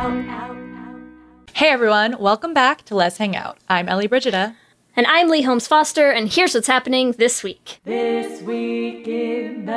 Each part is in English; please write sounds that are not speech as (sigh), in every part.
out. Hey everyone, welcome back to Lez Hang Out. I'm Ellie Brigida. And I'm Leigh Holmes Foster, and here's what's happening this week. This week in the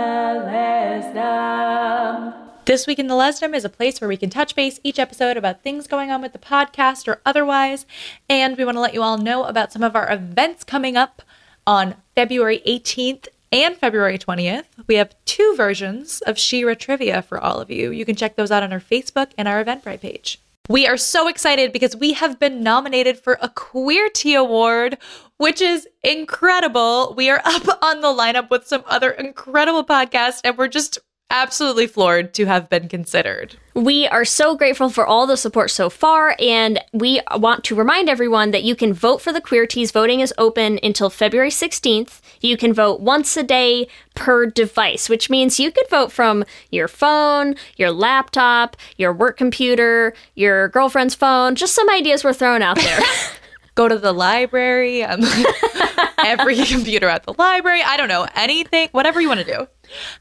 Lesdom. This week in the Lesdom is a place where we can touch base each episode about things going on with the podcast or otherwise. And we want to let you all know about some of our events coming up on February 18th and February 20th. We have two versions of She-Ra trivia for all of you. You can check those out on our Facebook and our Eventbrite page. We are so excited because we have been nominated for a Queertie Award, which is incredible. We are up on the lineup with some other incredible podcasts, and we're just absolutely floored to have been considered. We are so grateful for all the support so far, and we want to remind everyone that you can vote for the Queerties. Voting is open until February 16th. You can vote once a day per device, which means you could vote from your phone, your laptop, your work computer, your girlfriend's phone, just some ideas we're throwing out there. (laughs) Go to the library, um, (laughs) every computer at the library. I don't know, anything, whatever you want to do.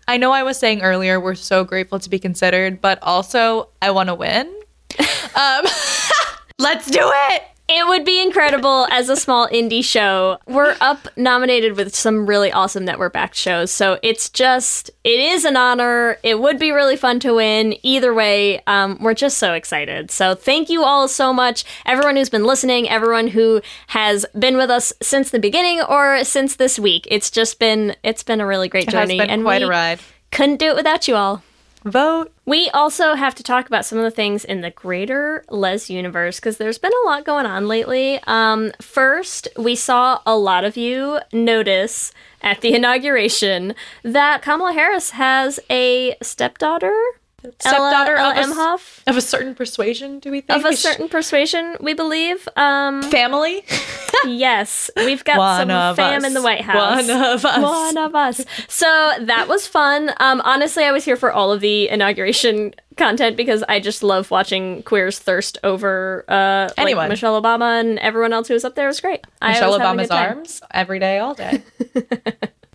I know I was saying earlier, we're so grateful to be considered, but also I want to win. (laughs) Um, (laughs) let's do it. It would be incredible as a small indie show. We're up nominated with some really awesome network backed shows. So it's just, it is an honor. It would be really fun to win. Either way, um, we're just so excited. So thank you all so much. Everyone who's been listening, everyone who has been with us since the beginning or since this week. It's just been, it's been a really great It journey. and quite we a ride. Couldn't do it without you all. Vote. We also have to talk about some of the things in the greater Les universe because there's been a lot going on lately. Um, first, we saw a lot of you notice at the inauguration that Kamala Harris has a stepdaughter. Stepdaughter Ella, of, Ella a, s- Emhoff of a certain persuasion, do we think? of a certain persuasion, we believe. Um, family? (laughs) yes, we've got One some fam us. in the White House. One of us. One of us. So that was fun. Um, honestly, I was here for all of the inauguration content because I just love watching queers thirst over uh, like Anyone. Michelle Obama and everyone else who was up there. It was great. I Michelle Obama's arms every day, all day. (laughs)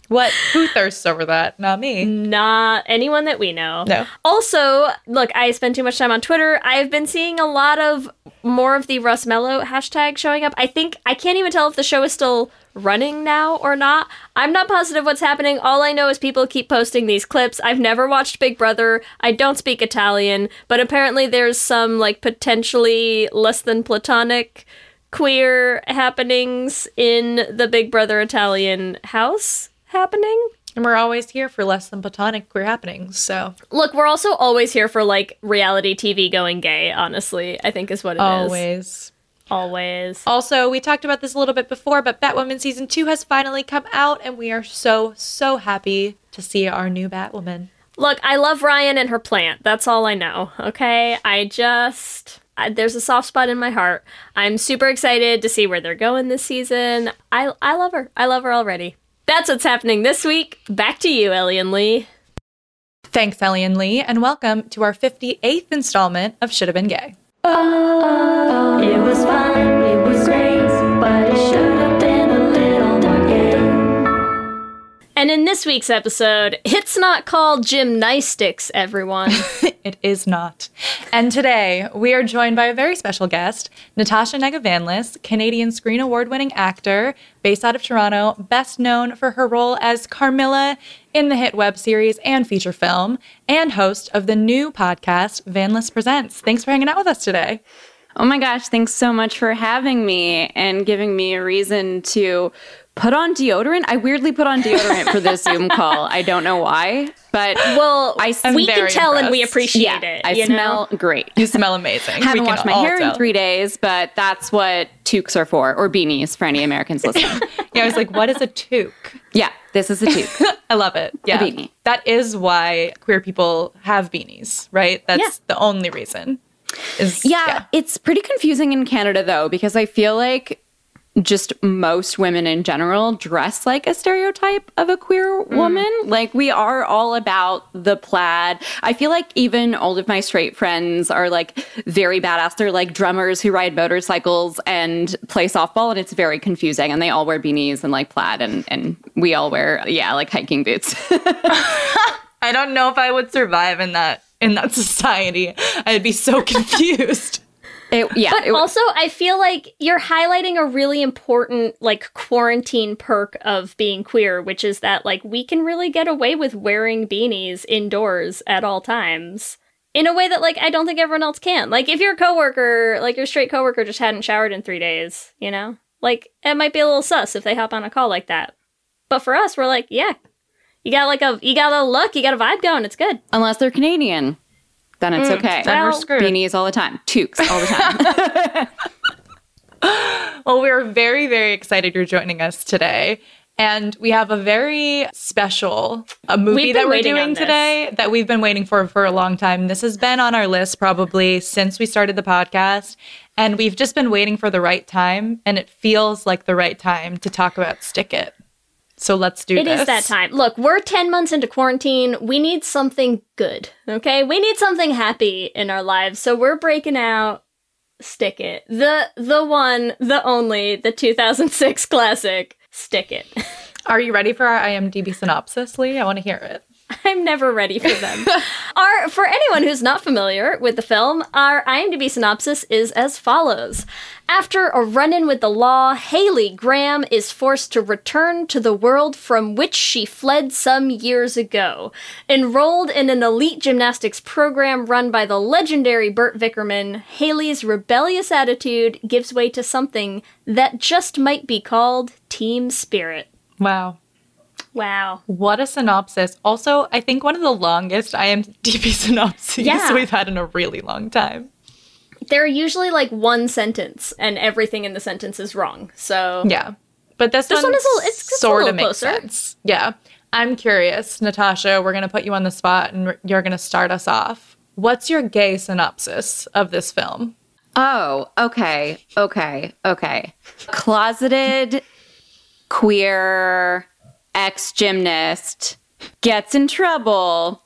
What? Who thirsts over that? Not me. Not anyone that we know. No. Also, look, I spend too much time on Twitter. I've been seeing a lot of more of the Rosmello hashtag showing up. I think I can't even tell if the show is still running now or not. I'm not positive what's happening. All I know is people keep posting these clips. I've never watched Big Brother. I don't speak Italian, but apparently there's some like potentially less than platonic queer happenings in the Big Brother Italian house happening. And we're always here for less than platonic queer happenings. So Look, we're also always here for like reality TV going gay, honestly, I think is what it is. always. Always. Also, we talked about this a little bit before, but Batwoman season two has finally come out, and we are so so happy to see our new Batwoman. Look, I love Ryan and her plant. That's all I know, okay? I just. There's a soft spot in my heart. I'm super excited to see where they're going this season. I, I love her. I love her already. That's what's happening this week. Back to you, Ellie and Leigh. Thanks, Ellie and Leigh, and welcome to our 58th installment of Should Have Been Gay. Oh, it was fun, it was great, but it should have And in this week's episode, it's not called gymnastics, everyone. (laughs) It is not. And today we are joined by a very special guest, Natasha Negovanlis, Canadian Screen Award winning actor based out of Toronto, best known for her role as Carmilla in the hit web series and feature film, and host of the new podcast, Vanless Presents. Thanks for hanging out with us today. Oh my gosh, thanks so much for having me and giving me a reason to put on deodorant. I weirdly put on deodorant for this Zoom call. I don't know why, but well, I we I'm can very tell and we appreciate yeah, it. I you smell know? great. You smell amazing. Haven't We can washed my hair tell. in three days, but that's what toques are for, or beanies for any Americans listening. (laughs) Yeah, I was like, what is a toque? yeah, this is a toque. (laughs) I love it. Yeah. beanie. That is why queer people have beanies, right? That's Yeah. the only reason. Is Yeah, it's pretty confusing in Canada though, because I feel like just most women in general dress like a stereotype of a queer mm. woman. Like we are all about the plaid. I feel like even all of my straight friends are like very badass. They're like drummers who ride motorcycles and play softball, and it's very confusing. And they all wear beanies and like plaid, and and we all wear yeah like hiking boots. (laughs) (laughs) I don't know if I would survive in that in that society. I'd be so (laughs) confused. It- yeah, But it- also, I feel like you're highlighting a really important, like, quarantine perk of being queer, which is that, like, we can really get away with wearing beanies indoors at all times in a way that, like, I don't think everyone else can. Like, if your coworker, like, your straight coworker just hadn't showered in three days, you know? Like, it might be a little sus if they hop on a call like that. But for us, we're like, yeah, you got like a, you got a look, you got a vibe going, it's good. unless they're Canadian, then it's mm, okay. Then we're screwed. beanies all the time, toques all the time. (laughs) (laughs) Well, we're very, very excited you're joining us today. And we have a very special a movie that we're doing today that we've been waiting for for a long time. This has been on our list probably since we started the podcast. And we've just been waiting for the right time. And it feels like the right time to talk about Stick It. So let's do It this. is that time. Look, we're 10 months into quarantine. We need something good, okay? We need something happy in our lives. So we're breaking out Stick It. The the one, the only, the 2006 classic Stick It. (laughs) Are you ready for our IMDb synopsis, Leigh? I want to hear it. (laughs) I'm never ready for them. our for anyone who's not familiar with the film, our IMDb synopsis is as follows. After a run-in with the law, Haley Graham is forced to return to the world from which she fled some years ago. Enrolled in an elite gymnastics program run by the legendary Burt Vickerman, Haley's rebellious attitude gives way to something that just might be called team spirit. Wow. Wow. What a synopsis. Also, I think one of the longest IMDb (laughs) synopses Yeah. we've had in a really long time. They're usually like one sentence, and everything in the sentence is wrong. So Yeah. But this, This one is a it's- it's a sort little of makes closer. sense. Yeah. I'm curious, Natasha, we're going to put you on the spot and we're- you're going to start us off. What's your gay synopsis of this film? oh, okay, okay, okay. Closeted, queer, ex gymnast gets in trouble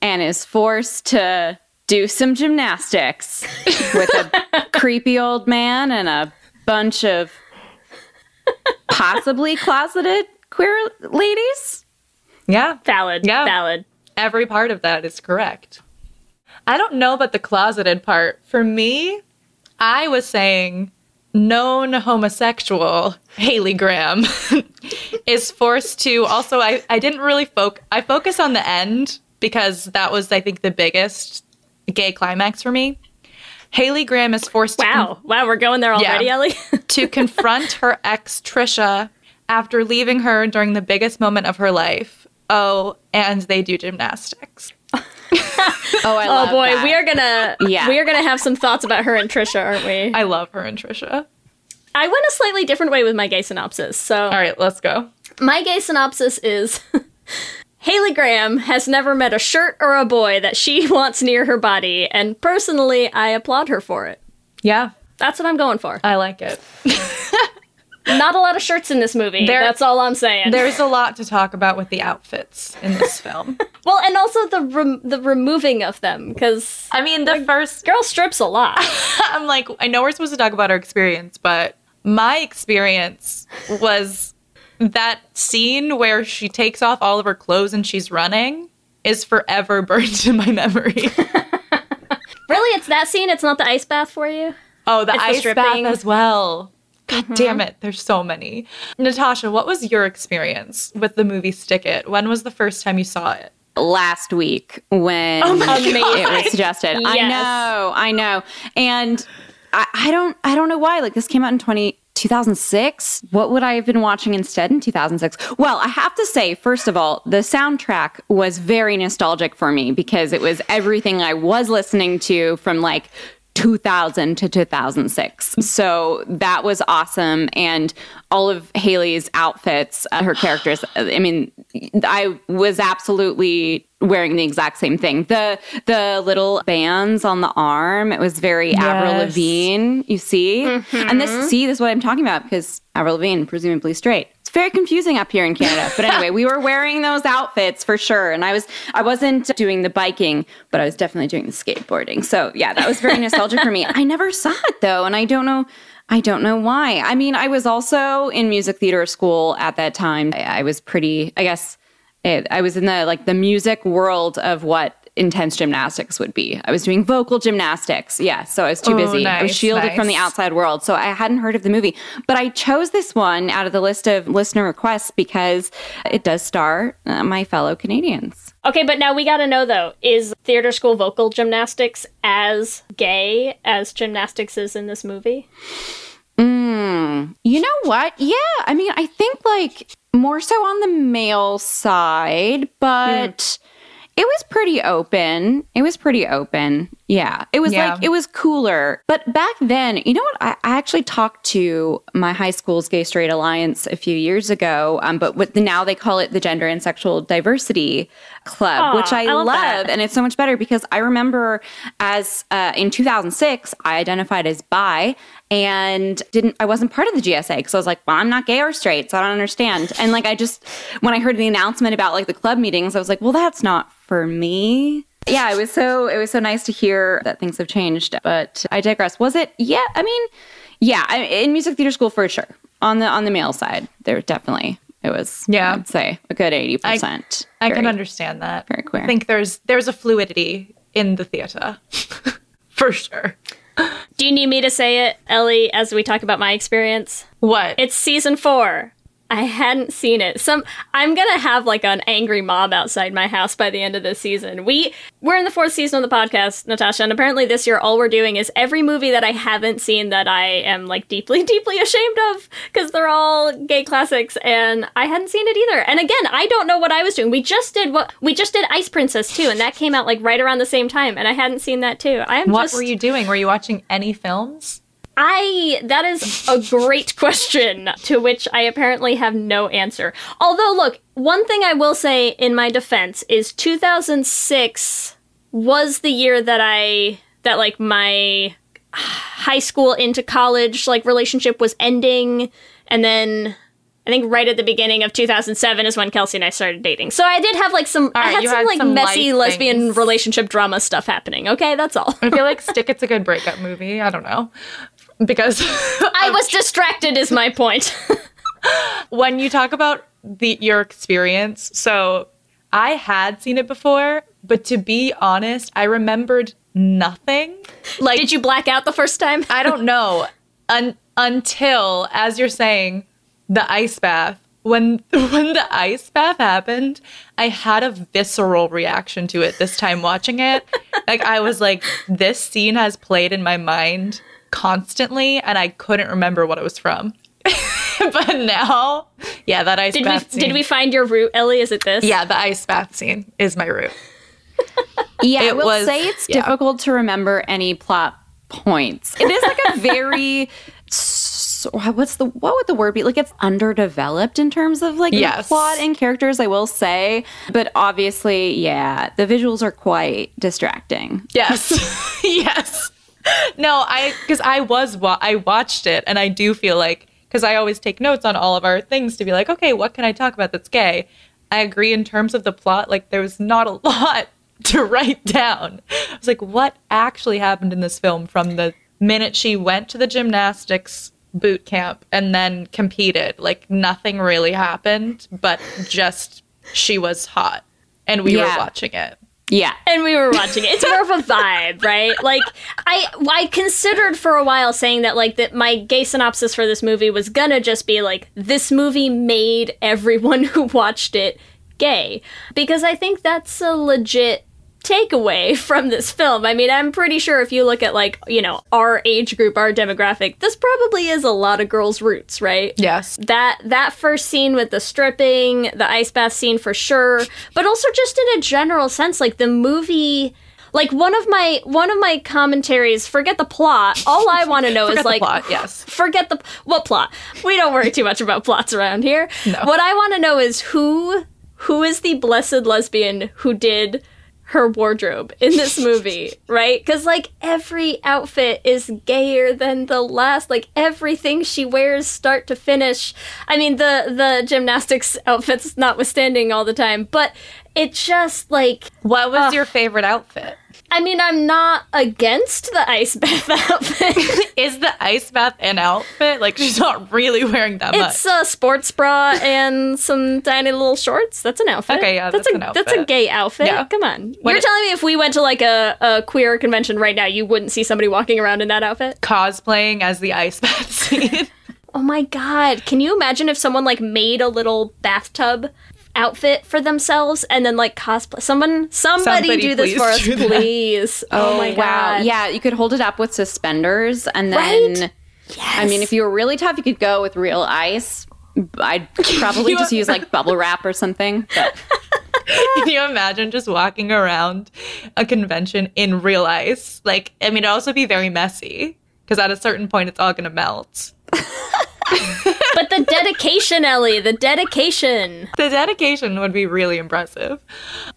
and is forced to do some gymnastics with a (laughs) creepy old man and a bunch of possibly closeted queer ladies. Yeah. Valid. Yeah. Valid. Every part of that is correct. I don't know about the closeted part. For me, I was saying known homosexual Haley Graham (laughs) is forced to also I, I didn't really focus I focus on the end because that was I think the biggest gay climax for me. Haley Graham is forced to Wow. Wow, we're going there already, Yeah. Ellie. (laughs) to confront her ex Trisha after leaving her during the biggest moment of her life. Oh, and they do gymnastics. (laughs) Oh, I oh love boy, that. we are gonna Yeah. we are gonna have some thoughts about her and Trisha, aren't we? I love her and Trisha. I went a slightly different way with my gay synopsis. So All right, let's go. my gay synopsis is (laughs) Haley Graham has never met a shirt or a boy that she (laughs) wants near her body, and personally, I applaud her for it. Yeah, That's what I'm going for. I like it. Not a lot of shirts in this movie. There- that's all I'm saying. There's a lot to talk about with the outfits in this (laughs) film. well, and also the rem- the removing of them because I mean, the first girl strips a lot. (laughs) I'm like, I know we're supposed to talk about our experience, but my experience was that scene where she takes off all of her clothes and she's running is forever (laughs) burned in my memory. really, it's that scene. It's not the ice bath for you. Oh, the It's ice stripping. bath as well. God mm-hmm. damn it, there's so many. Natasha, what was your experience with the movie Stick It? When was the first time you saw it? last week when Oh it was suggested. I know, I know. And I, I don't I don't know why. Like this came out in 20, 2006. What would I have been watching instead in 2006? Well, I have to say, first of all, the soundtrack was very nostalgic for me because it was everything I was listening to from like 2000 to 2006. So that was awesome. And all of Haley's outfits, uh, her characters, I mean, I was absolutely wearing the exact same thing. The the little bands on the arm, it was very Avril Yes. Lavigne, you see? And this see this is what I'm talking about because Avril Lavigne presumably straight. Very confusing up here in Canada. But (laughs) anyway, we were wearing those outfits for sure. And I was I wasn't doing the biking, but I was definitely doing the skateboarding. So yeah, that was very nostalgic for me. I never saw it though, and I don't know I don't know why. I mean, I was also in music theater school at that time. I, I was pretty, I guess, it, I was in the like the music world of what intense gymnastics would be. I was doing vocal gymnastics. Yeah, so I was too Ooh, busy. I was nice, shielded from the outside world. So I hadn't heard of the movie. But I chose this one out of the list of listener requests because it does star uh, my fellow Canadians. Okay, but now we gotta know though: is theater school vocal gymnastics as gay as gymnastics is in this movie? Mm, you know what? Yeah, I mean, I think like more so on the male side, but it was pretty open. It was pretty open. Yeah, it was Yeah. like it was cooler. But back then, you know what? I, I actually talked to my high school's Gay Straight Alliance a few years ago. Um, but with now they call it the Gender and Sexual Diversity Club, Aw, which I, I love love, and it's so much better because I remember as uh, in 2006 I identified as bi and didn't I wasn't part of the GSA because I was like, well, I'm not gay or straight, so I don't understand. And like I just when I heard the announcement about like the club meetings, I was like, well, that's not for me. Yeah, it was so it was so nice to hear that things have changed. But I digress. Was it? Yeah, I mean, yeah, I, in music theater school for sure. On the on the male side, there definitely it was. Yeah. I'd say a good eighty percent. I can understand that. very queer. I think there's there's a fluidity in the theater. (laughs) For sure. Do you need me to say it, Ellie, as we talk about my experience? What? It's season four. I hadn't seen it. Some I'm gonna have like an angry mob outside my house by the end of this season. We we're in the fourth season of the podcast, Natasha, and apparently this year all we're doing is every movie that I haven't seen that I am like deeply, (laughs) deeply ashamed of because they're all gay classics, and I hadn't seen it either. And again, I don't know what I was doing. We just did what we just did Ice Princess too, and that came out like right around the same time, and I hadn't seen that too. I am what just were you doing? Were you watching any films? I that is a great question to which I apparently have no answer. Although look, one thing I will say in my defense is 2006 was the year that I that like my high school into college like relationship was ending and then I think right at the beginning of 2007 is when Kelsey and I started dating. So I did have like some I had some had like some messy lesbian things. relationship drama stuff happening. Okay, that's all. I feel like (laughs) Stick It's a good breakup movie. I don't know. Because (laughs) I was distracted is my point. (laughs) when you talk about the your experience. So I had seen it before, but to be honest, I remembered nothing. Like Did you black out the first time? I don't (laughs) know un- until, as you're saying, the ice bath. When when the ice bath happened, I had a visceral reaction to it this time watching it. like I was like, this scene has played in my mind constantly, and I couldn't remember what it was from. (laughs) but now, yeah, that ice Did we bath. scene. did we find your route, Ellie? Is it this? Yeah, the ice bath scene is my route. (laughs) Yeah, I It will was- say it's yeah. difficult to remember any plot points. It is like a (laughs) very s- what's the what would the word be? Like it's underdeveloped in terms of like the Yes. plot and characters, I will say. But obviously, yeah, the visuals are quite distracting. Yes. yes. (laughs) No, I because I was wa- I watched it and I do feel like because I always take notes on all of our things to be like, okay, what can I talk about that's gay? I agree in terms of the plot, like there was not a (laughs) lot to write down. I was like, what actually happened in this film from the minute she went to the gymnastics boot camp and then competed? Like nothing really happened, but just she was hot and we Yeah. were watching it. Yeah. and we were watching it. It's more of a vibe, right? Like I I considered for a while saying that like that my gay synopsis for this movie was gonna just be like this movie made everyone (laughs) who watched it gay because I think that's a legit takeaway (laughs) from this film. I mean, I'm pretty sure if you look at like, you know, our age group, our demographic, this probably is a lot of girls' roots, right? Yes. that that first scene with the stripping, the ice bath scene for sure, but also just in a general sense, like the movie. Like one of my one of my commentaries, forget the plot. All I want to know (laughs) is like plot, yes. (laughs) forget the what plot. We don't worry too much about plots around here. No. What I want to know is who who is the blessed lesbian who did her wardrobe in this movie, (laughs) right? Cuz like every outfit is gayer than the last. Like everything she wears start to finish. I mean the the gymnastics outfits notwithstanding all the time, but it just like What was your favorite outfit? I mean, I'm not against the ice bath (laughs) outfit. (laughs) Is the ice bath an outfit? Like she's not really wearing that much. It's a sports bra and some tiny little shorts. That's an outfit. Okay, yeah, that's a an that's a gay outfit. Yeah. Come on, When you're it- telling me if we went to like a, a queer convention right now, you wouldn't see somebody walking around in that outfit? Cosplaying as the ice bath (laughs) scene. Oh my god! Can you imagine if someone like made a little bathtub outfit for themselves and then like cosplay? Someone, somebody, Somebody do this for us, please. (laughs) Oh, oh, my god! Yeah, you could hold it up with suspenders and then Right? I mean if you were really tough you could go with real ice. I'd (laughs) probably just use like bubble wrap or something. But (laughs) Can you imagine just walking around a convention in real ice? Like, I mean, it'd also be very messy because at a certain point it's all gonna melt. But the dedication, Ellie, the dedication. The dedication would be really impressive.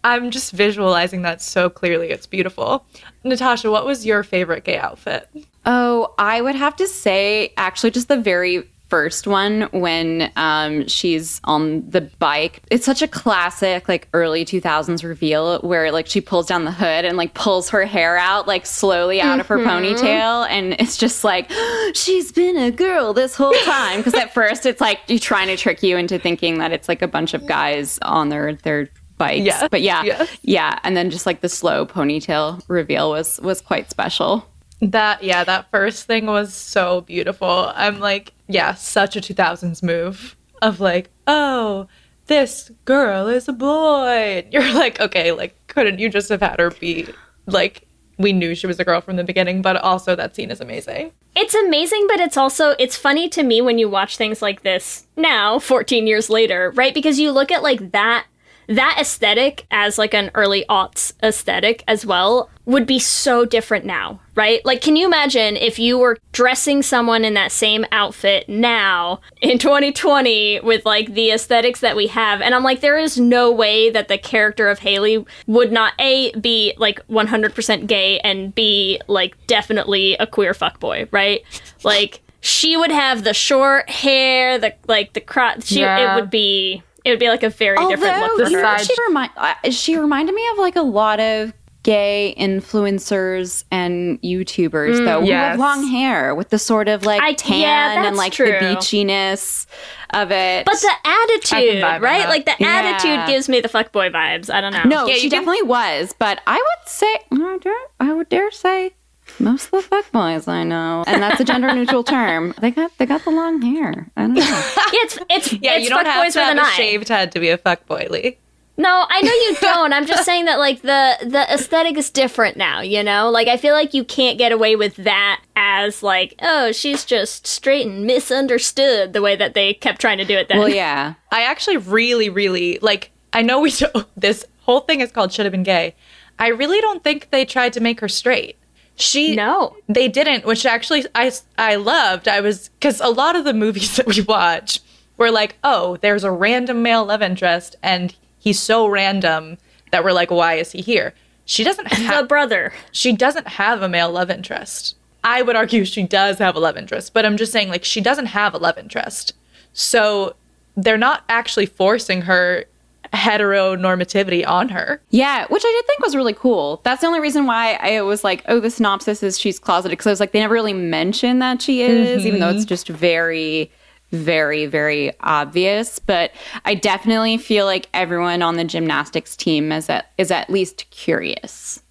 I'm just visualizing that so clearly. It's beautiful. Natasha, what was your favorite gay outfit? Oh, I would have to say actually just the very first one when um, she's on the bike. It's such a classic like early 2000s reveal where like she pulls down the hood and like pulls her hair out like slowly out of her ponytail and it's just like (gasps) she's been a girl this whole time because at first it's like you're trying to trick you into thinking that it's like a bunch of guys on their their bikes. Yeah. But yeah. Yes. Yeah, and then just like the slow ponytail reveal was was quite special. That yeah, that first thing was so beautiful. I'm like, yeah, such a 2000s move of like, oh, this girl is a boy. You're (laughs) like, okay, like couldn't you just have had her be like we knew she was a girl from the beginning, but also that scene is amazing. It's amazing, but it's also it's funny to me when you watch things like this now, 14 years later, right? Because you look at like that that aesthetic as like an early aughts aesthetic as well would be so different now, right? Like can you imagine if you were dressing someone in that same outfit now in 2020 with like the aesthetics that we have and I'm like there is no way that the character of Haley would not a be like 100% gay and b like definitely a queer fuckboy, right? Like she would have the short hair, the like the crop, She Yeah. it would be it would be like a very different look for you know, her. she, remi- uh, she reminded me of like a lot of gay influencers and YouTubers though who yes. have long hair with the sort of like I- tan yeah, and like true. the beachiness of it. But the attitude, right? Like the Yeah. attitude gives me the fuckboy vibes. I don't know. no, Yeah, she you can- definitely was. But I would say, I dare, I would dare say, most of the fuckboys I know, and that's a gender neutral term. They got they got the long hair. I don't know. Yeah, (laughs) it's it's Yeah, it's you don't have fuckboys to with have a eye. shaved head to be a fuckboy, Leigh. No, I know you (laughs) don't. I'm just saying that like the the aesthetic is different now, you know? Like I feel like you can't get away with that as like, oh, she's just straight and misunderstood the way that they kept trying to do it then. well, yeah. (laughs) I actually really, really like. I know we do, this whole thing is called "Should Have Been Gay." I really don't think they tried to make her straight. She No. they didn't, which actually I I loved. I was because a lot of the movies (laughs) that we watch were like, oh, there's a random male love interest, and he's so random that we're like, why is he here? She doesn't have a brother. she doesn't have a male love interest. I would argue she does have a love interest, but I'm just saying like she doesn't have a love interest. So they're not actually forcing her heteronormativity on her. Yeah, which I did think was really cool. That's the only reason why I was like, oh, the synopsis is she's closeted because I was like, they never really mention that she is, even though it's mm-hmm. just very, very, very obvious. But I definitely feel like everyone on the gymnastics team is at is at least curious.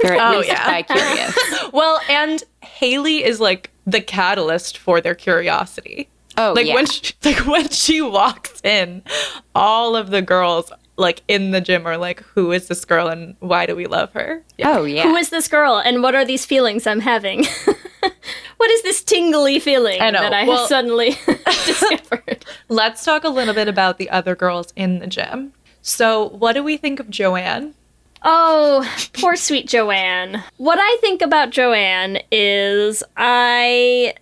They're at (laughs) Oh, least yeah. curious. (laughs) Well, and Haley is like the catalyst for their curiosity. Oh, like yeah. when she, (laughs) like when she walks in, all of the girls like in the gym are like, "Who is this girl and why do we love her?" Oh yeah. Who is this girl and what are these feelings I'm having? (laughs) what is this tingly feeling I that I Well- have suddenly (laughs) discovered? Let's talk a little bit about the other girls in the gym. So, what do we think of Joanne? Oh, poor sweet Joanne. What I think about Joanne is I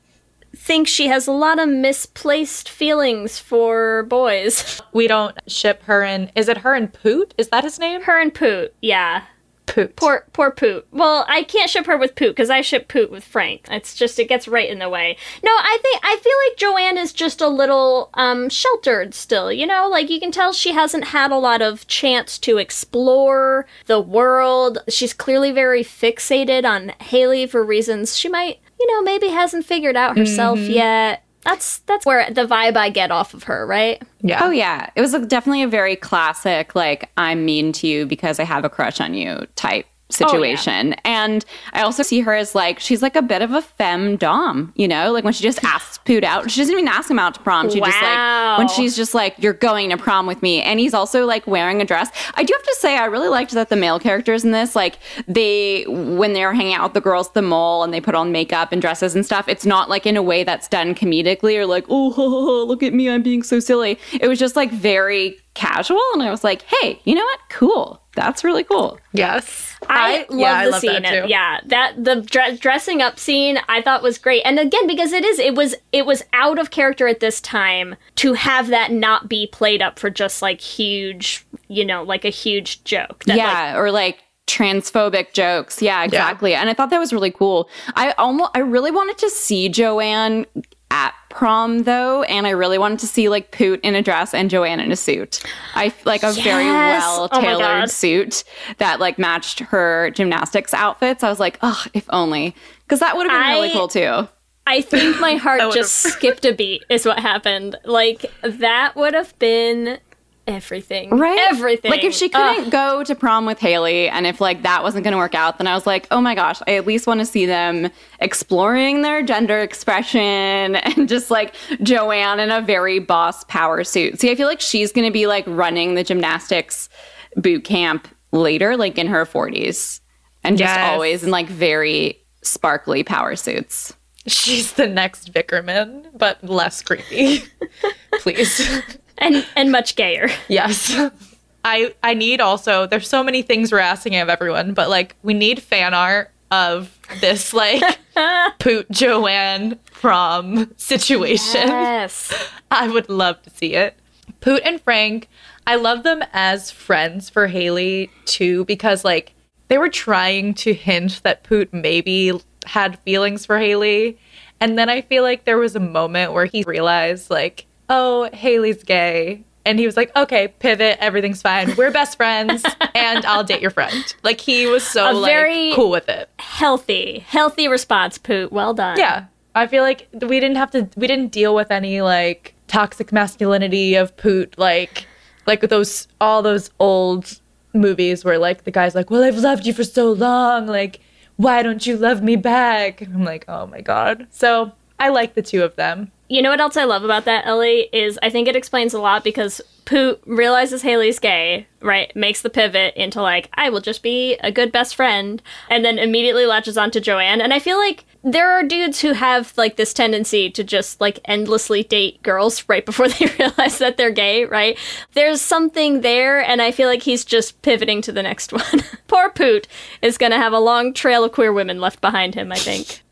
think she has a lot of misplaced feelings for boys. (laughs) We don't ship her and is it her and Poot? Is that his name? Her and Poot, yeah. Poot. Poor poor Poot. Well, I can't ship her with Poot because I ship Poot with Frank. It's just it gets right in the way. No, I think I feel like Joanne is just a little um sheltered still. You know, like you can tell she hasn't had a lot of chance to explore the world. She's clearly very fixated on Haley for reasons she might, you know, maybe hasn't figured out herself mm-hmm. yet. That's that's where the vibe I get off of her, right? Yeah. Oh yeah, it was a, definitely a very classic like I'm mean to you because I have a crush on you type Oh, situation. And I also see her as like she's like a bit of a femme dom, you know, like when she just asks Poot out, she doesn't even ask him out to prom. She just like when she's just like you're going to prom with me, and he's also like wearing a dress. I do have to say I really liked that the male characters in this like they when they're hanging out with the girls at the mall and they put on makeup and dresses and stuff. It's not like in a way that's done comedically or like oh (laughs) ho, ho, ho, look at me I'm being so silly. It was just like very casual, and I was like, hey, you know what? Cool. That's really cool. Yes. I, love yeah, I the love scene. that too. Yeah, that the dre- dressing up scene I thought was great. And again, because it is, it was, it was out of character at this time to have that not be played up for just like huge, you know, like a huge joke. That, like, yeah, or like transphobic jokes. Yeah, exactly. And I thought that was really cool. I almost I really wanted to see Joanne at prom though, and I really wanted to see like Poot in a dress and Joanne in a suit. I like a very well Oh tailored God. suit that like matched her gymnastics outfits. I was like, oh, if only. Because that would have been really cool too. I think my (laughs) heart just skipped a beat. Is what happened. Like that would have been everything. Right? Everything. Like if she couldn't go to prom with Haley and if like that wasn't going to work out, then I was like, "Oh my gosh, I at least want to see them exploring their gender expression (laughs) and just like Joanne in a very boss power suit." See, I feel like she's going to be like running the gymnastics boot camp later like in her 40s and just always in like very sparkly power suits. She's the next Vickerman, but less creepy. (laughs) Please. And and much gayer. yes. (laughs) I I need also there's so many things we're asking of everyone, but like we need fan art of this like (laughs) Poot Joanne prom situation. Yes. (laughs) I would love to see it. Poot and Frank, I love them as friends for Haley too, because like they were trying to hint that Poot maybe had feelings for Haley. And then I feel like there was a moment where he realized, like, oh, Haley's gay. And he was like, okay, pivot, everything's fine. We're best friends, (laughs) and I'll date your friend. Like he was so A like very- cool with it. Healthy, healthy response, Poot. Well done. Yeah. I feel like we didn't have to we didn't deal with any like toxic masculinity of Poot like like those all those old movies where like the guy's like, "Well, I've loved you for so long, like why don't you love me back?" I'm like, "Oh my god." So, I like the two of them. You know what else I love about that, Ellie, is I think it explains a lot because Poot realizes Haley's gay, right? Makes the pivot into like, I will just be a good best friend, and then immediately latches onto Joanne. And I feel like there are dudes who have like this tendency to just like endlessly date girls (laughs) right before they (laughs) realize that they're gay, right? There's something there, and I feel like he's just pivoting to the next (laughs) one. Poor Poot is gonna have a long trail of queer women left behind him, I think.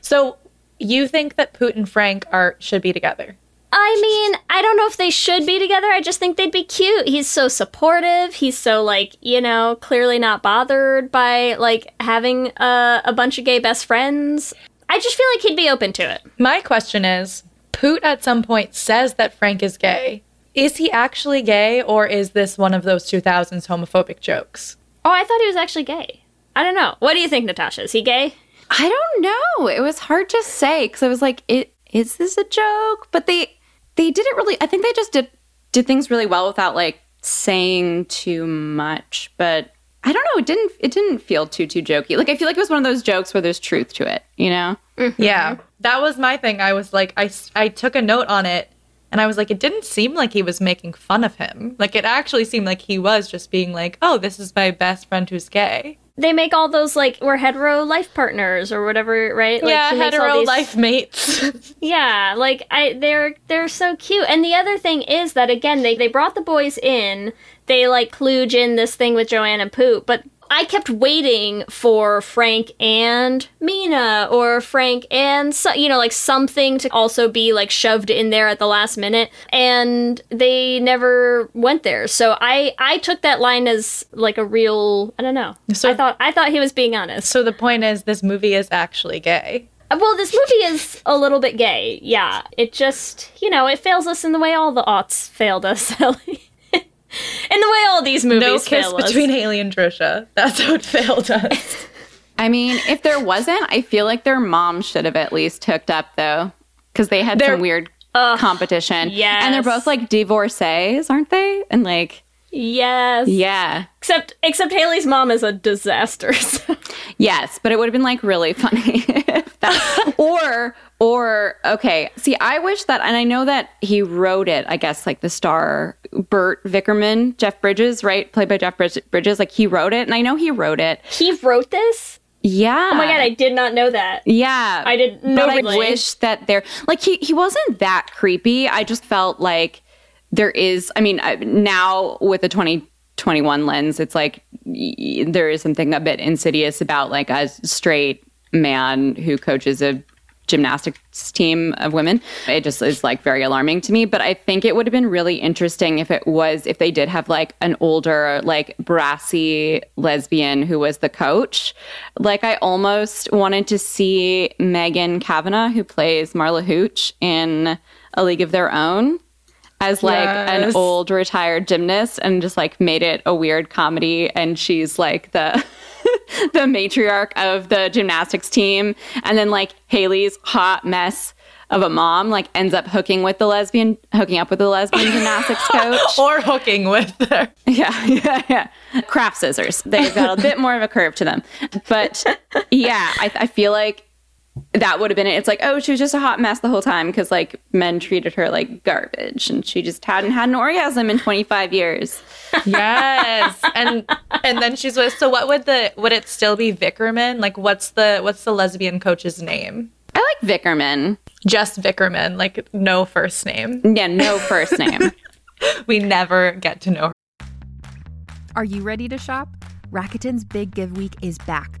So, you think that Poot and Frank are should be together? I mean, I don't know if they should be together. I just think they'd be cute. He's so supportive. He's so like, you know, clearly not bothered by like having a, a bunch of gay best friends. I just feel like he'd be open to it. My question is Poot at some point says that Frank is gay. Is he actually gay, or is this one of those 2000s homophobic jokes? Oh, I thought he was actually gay. I don't know. What do you think, Natasha? Is he gay? I don't know. It was hard to say because I was like, "It is this a joke?" But they they didn't really. I think they just did did things really well without like saying too much. But I don't know. It didn't it didn't feel too too jokey. Like I feel like it was one of those jokes where there's truth to it. You know? Mm-hmm. Yeah, that was my thing. I was like, I I took a note on it and I was like, it didn't seem like he was making fun of him. Like, it actually seemed like he was just being like, oh, this is my best friend who's gay. They make all those like we're hetero life partners or whatever, right? Like, yeah, he hetero these- life mates. (laughs) Yeah, like I they're they're so cute. And the other thing is that again, they they brought the boys in. They like kludge in this thing with Joanne and Poot, but I kept waiting for Frank and Mina or Frank and so, you know like something to also be like shoved in there at the last minute and they never went there. So I I took that line as like a real I don't know. So- I thought I thought he was being honest. so the point is, this movie is actually gay. Well, this movie is a little bit gay. Yeah, it just you know it fails us in the way all the aughts failed us, (laughs) Ellie. (laughs) in the way all these movies No kiss us. between Haley and Trisha. That's how it failed us. (laughs) I mean, if there wasn't, I feel like their mom should have at least hooked up though, because they had They're- some weird competition. Yeah, and they're both like divorcees, aren't they? And like, Yes. yeah, Except except Haley's mom is a disaster. (laughs) so- Yes, but it would have been like really (laughs) funny that (laughs) or or okay. See, I wish that and I know that he wrote it, I guess like the star Burt Vickerman, Jeff Bridges, right? Played by Jeff Bridges, like he wrote it and I know he wrote it. he wrote this. Yeah. Oh my god, I did not know that. Yeah. I did- But no, I wish that there like he he wasn't that creepy. I just felt like there is I mean, now with the 2021 lens, it's like there is something a bit insidious about like a straight man who coaches a gymnastics team of women. It just is like very alarming to me. But I think it would have been really interesting if it was if they did have like an older, like brassy lesbian who was the coach. Like I almost wanted to see Megan Cavanagh, who plays Marla Hooch in A League of Their Own. As like an old retired gymnast, and just like made it a weird comedy, and she's like the (laughs) the matriarch of the gymnastics team. And then like haley's hot mess of a mom like ends up hooking with the lesbian hooking up with the lesbian (laughs) gymnastics coach. Or hooking with her. yeah (laughs) yeah yeah. Craft scissors. They've got a bit more of a curve to them. But yeah i, I feel like that would have been it. It's like, oh, she was just a hot mess the whole time because like men treated her like garbage and she just hadn't had an orgasm in 25 years. (laughs) Yes. and and then she's with so what would the would it still be Vickerman? Like what's the what's the lesbian coach's name? I like Vickerman. Just Vickerman, like no first name. Yeah, no first name. (laughs) We never get to know her. Are you ready to shop? Rakuten's Big Give Week is back.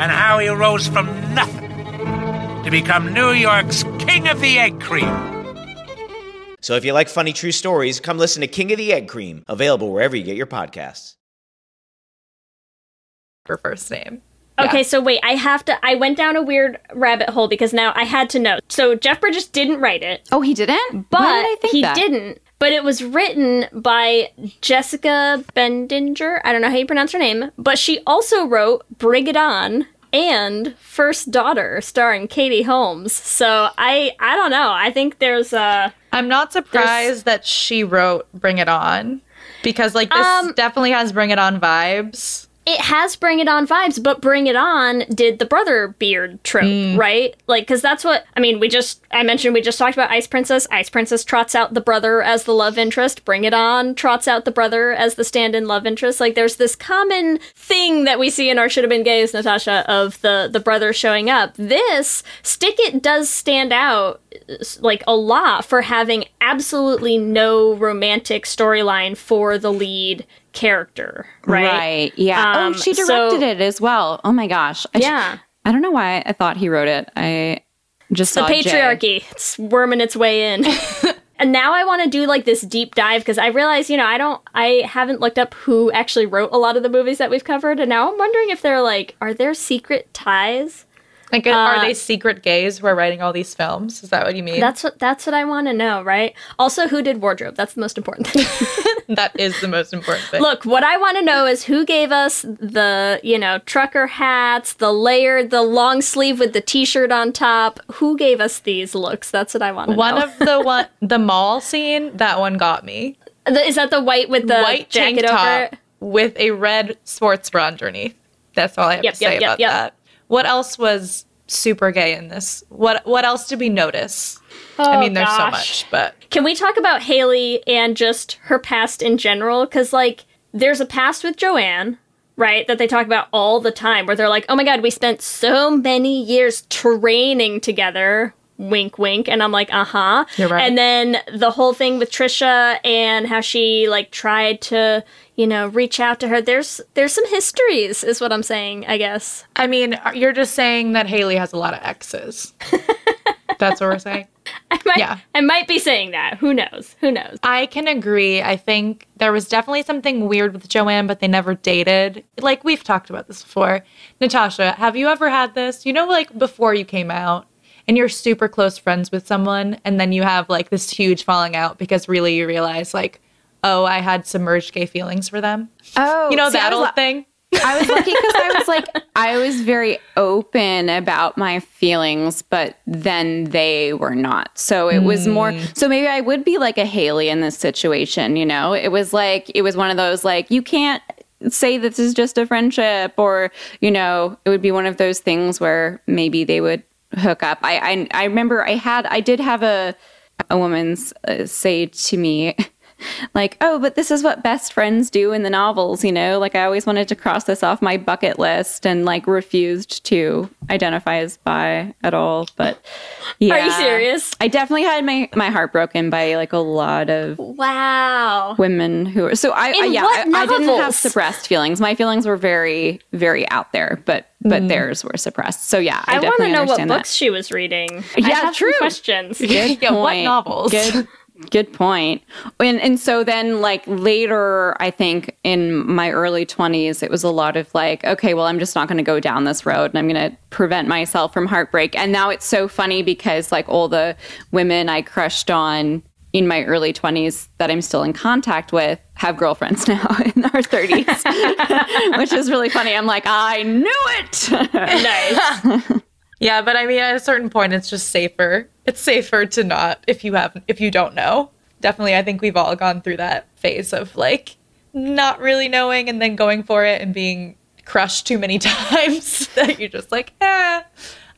and how he rose from nothing to become New York's King of the Egg Cream. So if you like funny true stories, come listen to King of the Egg Cream, available wherever you get your podcasts. Her first name. Okay, so wait, I have to. I went down a weird rabbit hole because now I had to know. So Jeff Bridges didn't write it, Oh, he didn't? but Why did I think he that? didn't. But it was written by Jessica Bendinger. I don't know how you pronounce her name, but she also wrote Bring It On and First Daughter, starring Katie Holmes. So I, I don't know. I think there's a. I'm not surprised that she wrote Bring It On because like this Um, definitely has Bring It On vibes. It has Bring It On vibes, but Bring It On did the brother beard trope, mm. right? Like, because that's what I mean. We just I mentioned we just talked about Ice Princess. Ice Princess trots out the brother as the love interest. Bring It On trots out the brother as the stand-in love interest. Like, there's this common thing that we see in our should have been gays, Natasha, of the the brother showing up. This Stick It does stand out like a lot for having absolutely no romantic storyline for the lead character, right? Yeah. Um, oh, she so- directed it as well. Oh my gosh. I sh- Yeah. I don't know why I thought he wrote it. I just the saw Jay. patriarchy. It's worming its way in. (laughs) and now I want to do like this deep dive because I realize, you know, I don't, I haven't looked up who actually wrote a lot of the movies that we've covered, and now I'm wondering if they're like, are there secret ties? Like, are uh, they secret gays who are writing all these films? Is that what you mean? That's what that's what I want to know, right? Also, who did wardrobe? That's the most important thing. (laughs) that is the most important thing. Look, what I want to know is who gave us the, you know, trucker hats, the layered, the long sleeve with the t-shirt on top. Who gave us these looks? That's what I want to know. one of the one (laughs) the mall scene that one got me. The- Is that the white with the White tank jacket over top it? with a red sports bra underneath. That's all I have Yep, to say yep, yep, about that. What else was super gay in this? What what else did we notice? I Oh, mean, there's so oh, much, but Can we talk about Haley and just her past in general? Because, like, there's a past with Joanne, right? That they talk about all the time, where they're like, oh my god, we spent so many years training together. Wink, wink. And I'm like, uh huh. You're right. And then the whole thing with Trisha and how she, like, tried to, you know, reach out to her. There's there's some histories, is what I'm saying, I guess. I mean, you're just saying that Haley has a lot of exes. (laughs) That's what we're saying. I might, Yeah. I might be saying that. Who knows? Who knows? I can agree. I think there was definitely something weird with Joanne, but they never dated. Like we've talked about this before. Natasha, have you ever had this? You know, like before you came out and you're super close friends with someone, and then you have like this huge falling out because really you realize, like, oh, I had submerged gay feelings for them. Oh, You know see, that old thing? I was lucky because I was like, (laughs) I was very open about my feelings, but then they were not. So it was more, hmm. so maybe I would be like a Haley in this situation, you know? It was like, it was one of those, like, you can't say this is just a friendship, or, you know, it would be one of those things where maybe they would hook up. I, I, I remember I had, I did have a, a woman's uh, say to me, (laughs) like, oh, but this is what best friends do in the novels, you know? Like, I always wanted to cross this off my bucket list and like refused to identify as bi at all. But yeah. (laughs) Are you serious? I definitely had my, my heart broken by like a lot of Wow. women who are so I, I yeah I, I didn't have suppressed feelings. My feelings were very very out there, but but mm. theirs were suppressed. So yeah, I, I, want to know what that. books she was reading. Yeah, true. questions. Good (laughs) Yeah, what novels? Good, good point. And and so then like later, I think in my early twenties, it was a lot of like, okay, well, I'm just not going to go down this road, and I'm going to prevent myself from heartbreak. And now it's so funny because like all the women I crushed on in my early 20s that I'm still in contact with have girlfriends (laughs) now in our 30s, (laughs) which is really funny. I'm like, I knew it. (laughs) nice. Yeah, but I mean, at a certain point, it's just safer. It's safer to not if you have if you don't know. Definitely, I think we've all gone through that phase of like not really knowing and then going for it and being crushed too many (laughs) times (laughs) that you're just like, eh,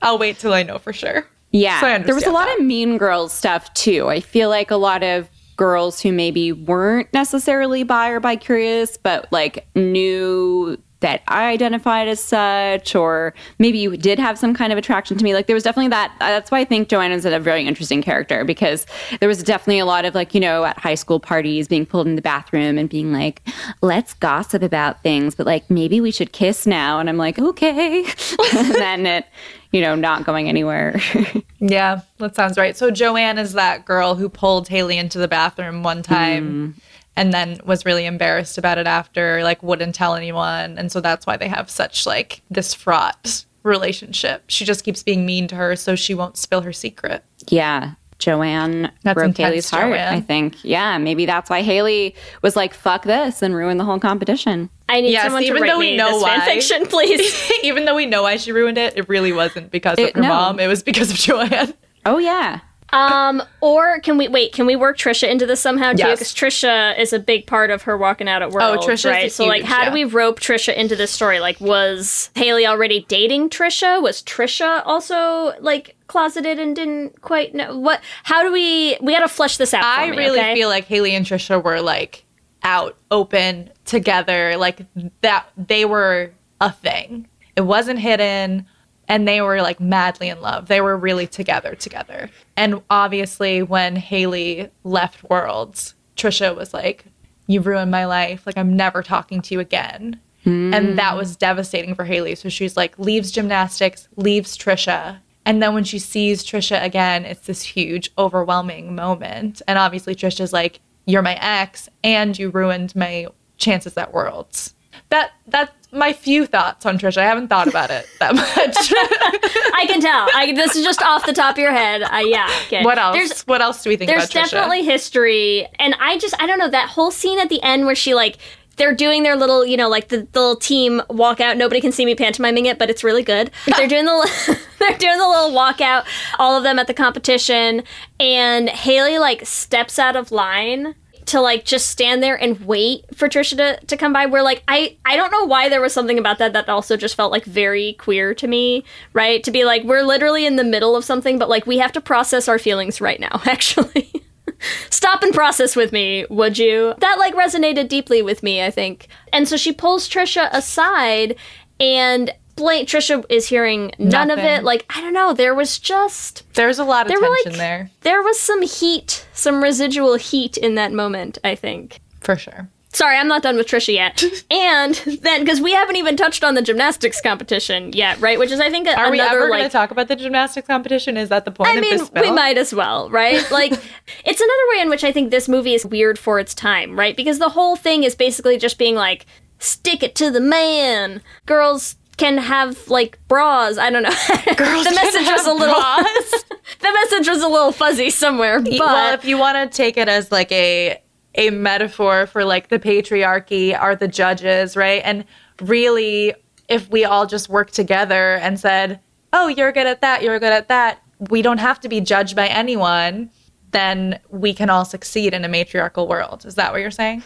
I'll wait till I know for sure. Yeah. So there was a lot of mean girls stuff too. I feel like a lot of girls who maybe weren't necessarily bi or bi curious, but like knew that I identified as such, or maybe you did have some kind of attraction to me. Like there was definitely that. Uh, that's why I think Joanna's a very interesting character because there was definitely a lot of like, you know, at high school parties being pulled in the bathroom and being like, let's gossip about things, but like maybe we should kiss now. And I'm like, okay. (laughs) and then it, you know, not going anywhere. (laughs) Yeah, that sounds right. So Joanne is that girl who pulled Haley into the bathroom one time mm-hmm. And then was really embarrassed about it after, like wouldn't tell anyone. And so that's why they have such like this fraught relationship. She just keeps being mean to her so she won't spill her secret. Yeah. Joanne That's broke Haley's heart, Joanne. I think. Yeah, maybe that's why Haley was like, fuck this and ruined the whole competition. I need Yes, someone to even write though we me know this why. fan fiction, (laughs) please. Even though we know why she ruined it, it really wasn't because of her no. mom. It was because of (laughs) Joanne. Oh, yeah. Um, or can we wait? Can we work Trisha into this somehow too? Yes. Because Trisha is a big part of her walking out at world. Trisha. right? So, like, how yeah. do we rope Trisha into this story? Like, was Haley already dating Trisha? Was Trisha also like closeted and didn't quite know what? How do we? We got to flesh this out. I for me, really okay? feel like Haley and Trisha were like out, open, together, like that they were a thing. It wasn't hidden and they were like madly in love. They were really together together. And obviously when Haley left Worlds, Trisha was like, You ruined my life. Like I'm never talking to you again. And hmm. that was devastating for Haley. So she's like, leaves gymnastics, leaves Trisha. And then when she sees Trisha again, it's this huge, overwhelming moment. And obviously, Trisha's like, You're my ex, and you ruined my chances at Worlds. That That's my few thoughts on Trisha. I haven't thought about it that (laughs) much. (laughs) I can tell. I, this is just off the top of your head. I, yeah. Okay. what else? There's what else do we think there's about Trisha? There's definitely history and i just i don't know that whole scene at the end where she like they're doing their little you know like the, the little team walkout nobody can see me pantomiming it but it's really good (laughs) they're doing the they're doing the little walkout all of them at the competition and haley like steps out of line to like just stand there and wait for Trisha to, to come by. Where like I I don't know why there was something about that that also just felt like very queer to me, right? To be like we're literally in the middle of something, but like we have to process our feelings right now. (laughs) Actually, stop and process with me, would you? That like resonated deeply with me, I think. And so she pulls Trisha aside and. Blank Trisha is hearing none of it. Like I don't know. There was just There's a lot of there tension like there. there was some heat, some residual heat in that moment. I think. For sure. Sorry, I'm not done with Trisha yet. (laughs) and then, because we haven't even touched on the gymnastics competition yet, right? Which is, I think, a- Are we ever like. going to talk about the gymnastics competition? Is that the point I of mean, we might as well, right? (laughs) Like, it's another way in which I think this movie is weird for its time, right? Because the whole thing is basically just being like, stick it to the man. Girls can have like bras. I don't know. (laughs) Girls the message was a little. (laughs) the message was a little fuzzy somewhere, but well, if you want to take it as like a a metaphor for like the patriarchy are the judges, right? And really, if we all just work together and said, "Oh, you're good at that, you're good at that," we don't have to be judged by anyone. Then we can all succeed in a matriarchal world. Is that what you're saying?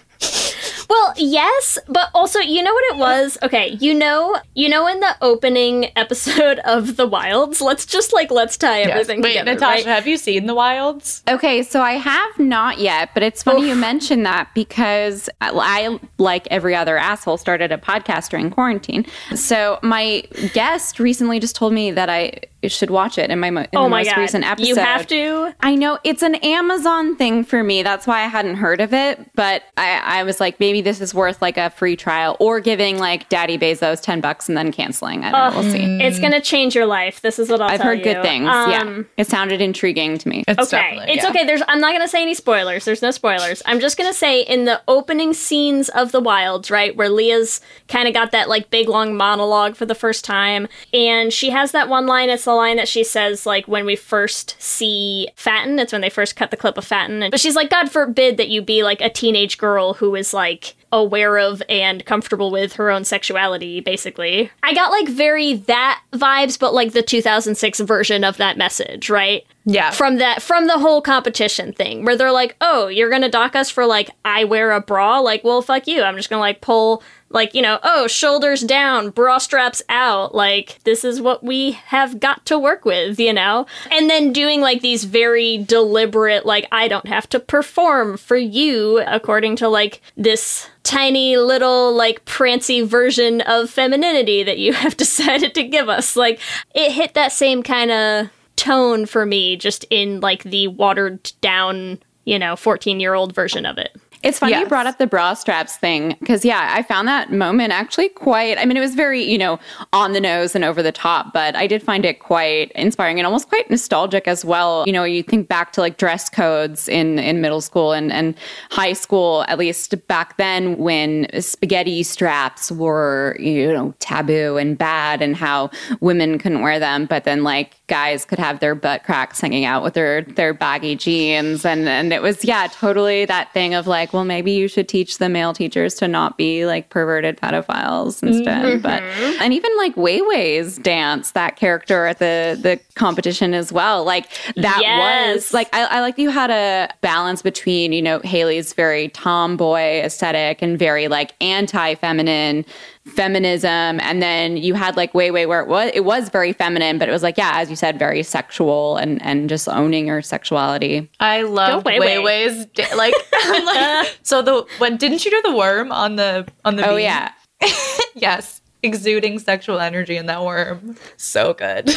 Well, yes, but also you know what it was? Okay, you know, you know in the opening episode of The Wilds, let's just like let's tie Yes. everything Wait, together. Natasha, right? have you seen The Wilds? Okay, so I have not yet, but it's funny you mentioned that because I, I, like every other asshole, started a podcast during quarantine. So my guest recently just told me that I should watch it in my, mo- in Oh my most God. recent episode. You have to. I know it's an Amazon thing for me. That's why I hadn't heard of it. But I, I was like, maybe this is worth like a free trial or giving like Daddy Bezos 10 bucks and then canceling. I don't know. We'll see. It's gonna change your life. This is what I'll I've tell heard good things. Um, yeah. It sounded intriguing to me. okay, it's okay. There's. I'm not gonna say any spoilers. There's no spoilers. I'm just gonna say in the opening scenes of the Wilds, right, where Leah's kind of got that like big long monologue for the first time, and she has that one line. It's the line that she says like when we first see Fatin. It's when they first cut the clip of Fatin, but she's like, God forbid that you be like a teenage girl who is like aware of and comfortable with her own sexuality basically i got like very that vibes but like the 2006 version of that message right Yeah. from that from the whole competition thing where they're like oh you're gonna dock us for like i wear a bra? Like well fuck you. I'm just gonna like pull like you know oh shoulders down bra straps out. Like this is what we have got to work with you know? And then doing like these very deliberate like i don't have to perform for you according to like this tiny little like prancy version of femininity that you (laughs) have decided to give us. Like it hit that same kind of tone for me just in like the watered down you know 14 year old version of it It's funny you brought up the bra straps thing because, yeah, I found that moment actually quite, I mean, it was very, you know, on the nose and over the top, but I did find it quite inspiring and almost quite nostalgic as well. You know, you think back to like dress codes in, in middle school and, and high school, at least back then when spaghetti straps were, you know, taboo and bad and how women couldn't wear them, but then like guys could have their butt cracks hanging out with their, their baggy jeans. And, and it was, yeah, totally that thing of like, well, maybe you should teach the male teachers to not be like perverted pedophiles instead. Mm-hmm. But and even like Weiwei's dance, that character at the the competition as well, like that Yes. was like I, I like you had a balance between you know Haley's very tomboy aesthetic and very like anti-feminine feminism and then you had like Weiwei where it was it was very feminine but it was like yeah as you said very sexual and and just owning your sexuality. I love Go Wei Wei. Wei. Wei's like, (laughs) like (laughs) so the when didn't you do the worm on the on the oh beam? yeah. (laughs) Yes exuding sexual energy in that worm. So good.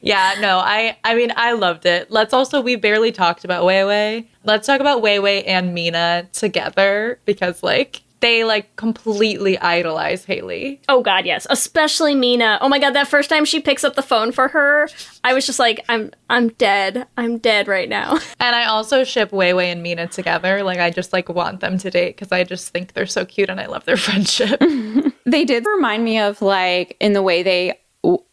Yeah no i i mean i loved it. Let's also we barely talked about Wei Wei. Let's talk about Wei Wei and mina together because like they like completely idolize haley oh god yes. Especially mina. Oh my god that first time she picks up the phone for her i was just like i'm i'm dead. I'm dead right now. (laughs) And i also ship Wei Wei and mina together. Like i just like want them to date because i just think they're so cute and i love their (laughs) friendship. (laughs) They did remind me of like in the way they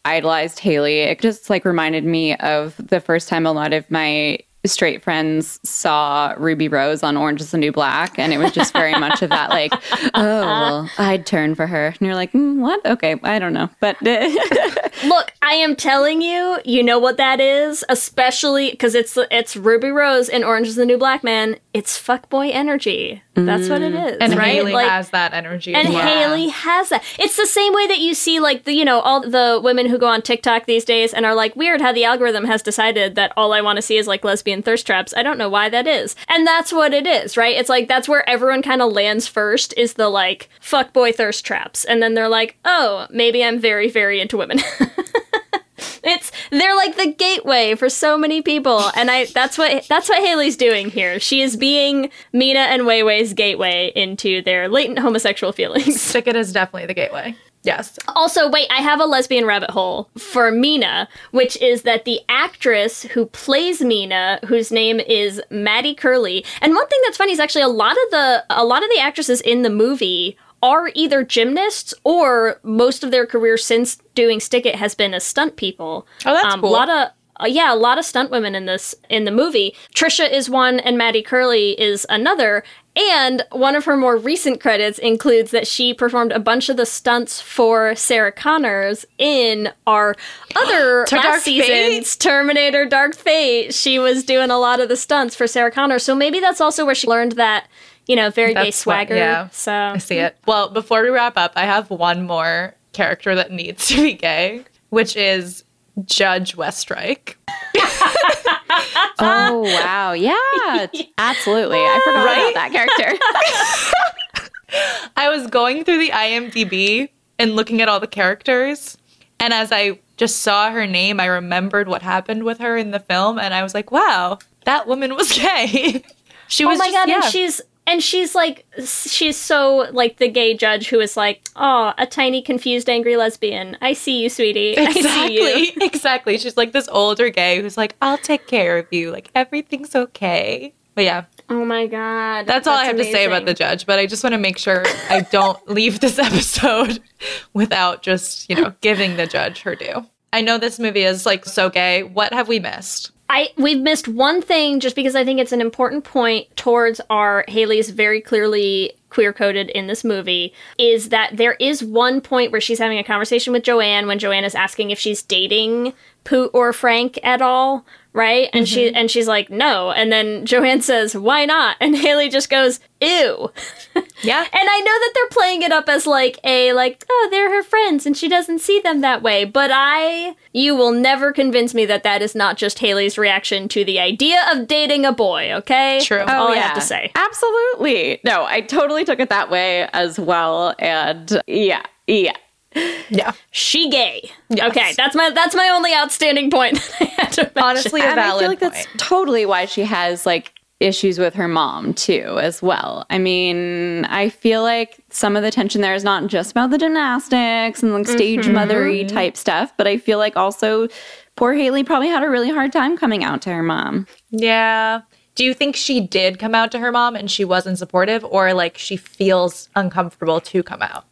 idolized Haley. It just like reminded me of the first time a lot of my straight friends saw Ruby Rose on Orange is the New Black. And it was just very much of that, like, (laughs) oh, well, I'd turn for her. And you're like, mm, what? Okay, I don't know. But (laughs) Look, I am telling you, you know what that is, especially because it's it's Ruby Rose in Orange is the New Black Man. It's fuckboy energy. That's what it is, and right? haley Like- has that energy and well. Haley has that. It's the same way that you see, like the you know all the women who go on TikTok these days and are like, weird how the algorithm has decided that all I want to see is like lesbian thirst traps. I don't know why that is, and that's what it is, right? It's like that's where everyone kind of lands first is the like fuck boy thirst traps, and then they're like, oh, maybe I'm very very into women. (laughs) It's they're like the gateway for so many people, and I that's what that's what Haley's doing here. She is being Mina and Wei Wei's gateway into their latent homosexual (laughs) feelings. Stick it is definitely the gateway. Yes. Also, wait, I have a lesbian rabbit hole for Mina, which is that the actress who plays Mina, whose name is Maddy Curley, and one thing that's funny is actually a lot of the a lot of the actresses in the movie are either gymnasts or most of their career since doing Stick It has been as stunt people. Oh, that's um, cool. A lot of uh, yeah, a lot of stunt women in this in the movie. Trisha is one, and Maddy Curley is another. And one of her more recent credits includes that she performed a bunch of the stunts for Sarah Connors in our other (gasps) last Dark season's Terminator Dark Fate. She was doing a lot of the stunts for Sarah Connors. So maybe that's also where she learned that, you know, very gay That's what- swagger. yeah. So I see it. Well, before we wrap up, I have one more character that needs to be gay, which is Judge Westreich. Oh wow, yeah, absolutely. I forgot Right? about that character. (laughs) I was going through the IMDb and looking at all the characters, and as I just saw her name, I remembered what happened with her in the film, and I was like, "Wow, that woman was (laughs) gay." she oh was oh my just- god, yeah. and she's and she's like she's so like the gay judge who is like, oh, a tiny confused angry lesbian. I see you, sweetie. I see you. Exactly. (laughs) Exactly. She's like this older gay who's like, I'll take care of you. Like everything's okay. But yeah, Oh my god, that's, all I have to say about the judge. But I just want to make sure I (laughs) don't leave this episode (laughs) without just, you know, giving the judge her due. I know this movie is like so gay. What have we missed? I we've missed one thing just because I think it's an important point towards our Haley's very clearly queer coded in this movie is that there is one point where she's having a conversation with Joanne when Joanne is asking if she's dating Poot or Frank at all, right? And she mm-hmm. and she's like, "No." And then Joanne says, "Why not?" And (laughs) Haley just goes, "Ew." (laughs) Yeah. And I know that they're playing it up as like a like, oh, they're her friends and she doesn't see them that way, but I you will never convince me that that is not just Haley's reaction to the idea of dating a boy, okay? True. That's all oh, I have to say. Absolutely. No, I totally took it that way as well. And yeah, yeah. Yeah. She gay. Okay, that's my that's my only outstanding point (laughs) that I had to mention. Honestly, a And I feel like point. that's totally why she has like issues with her mom too, as well. I mean, I feel like some of the tension there is not just about the gymnastics and like stage Mm-hmm. mothery type stuff, but I feel like also poor Haley probably had a really hard time coming out to her mom. Yeah. Do you think she did come out to her mom and she wasn't supportive, or like she feels uncomfortable to come out?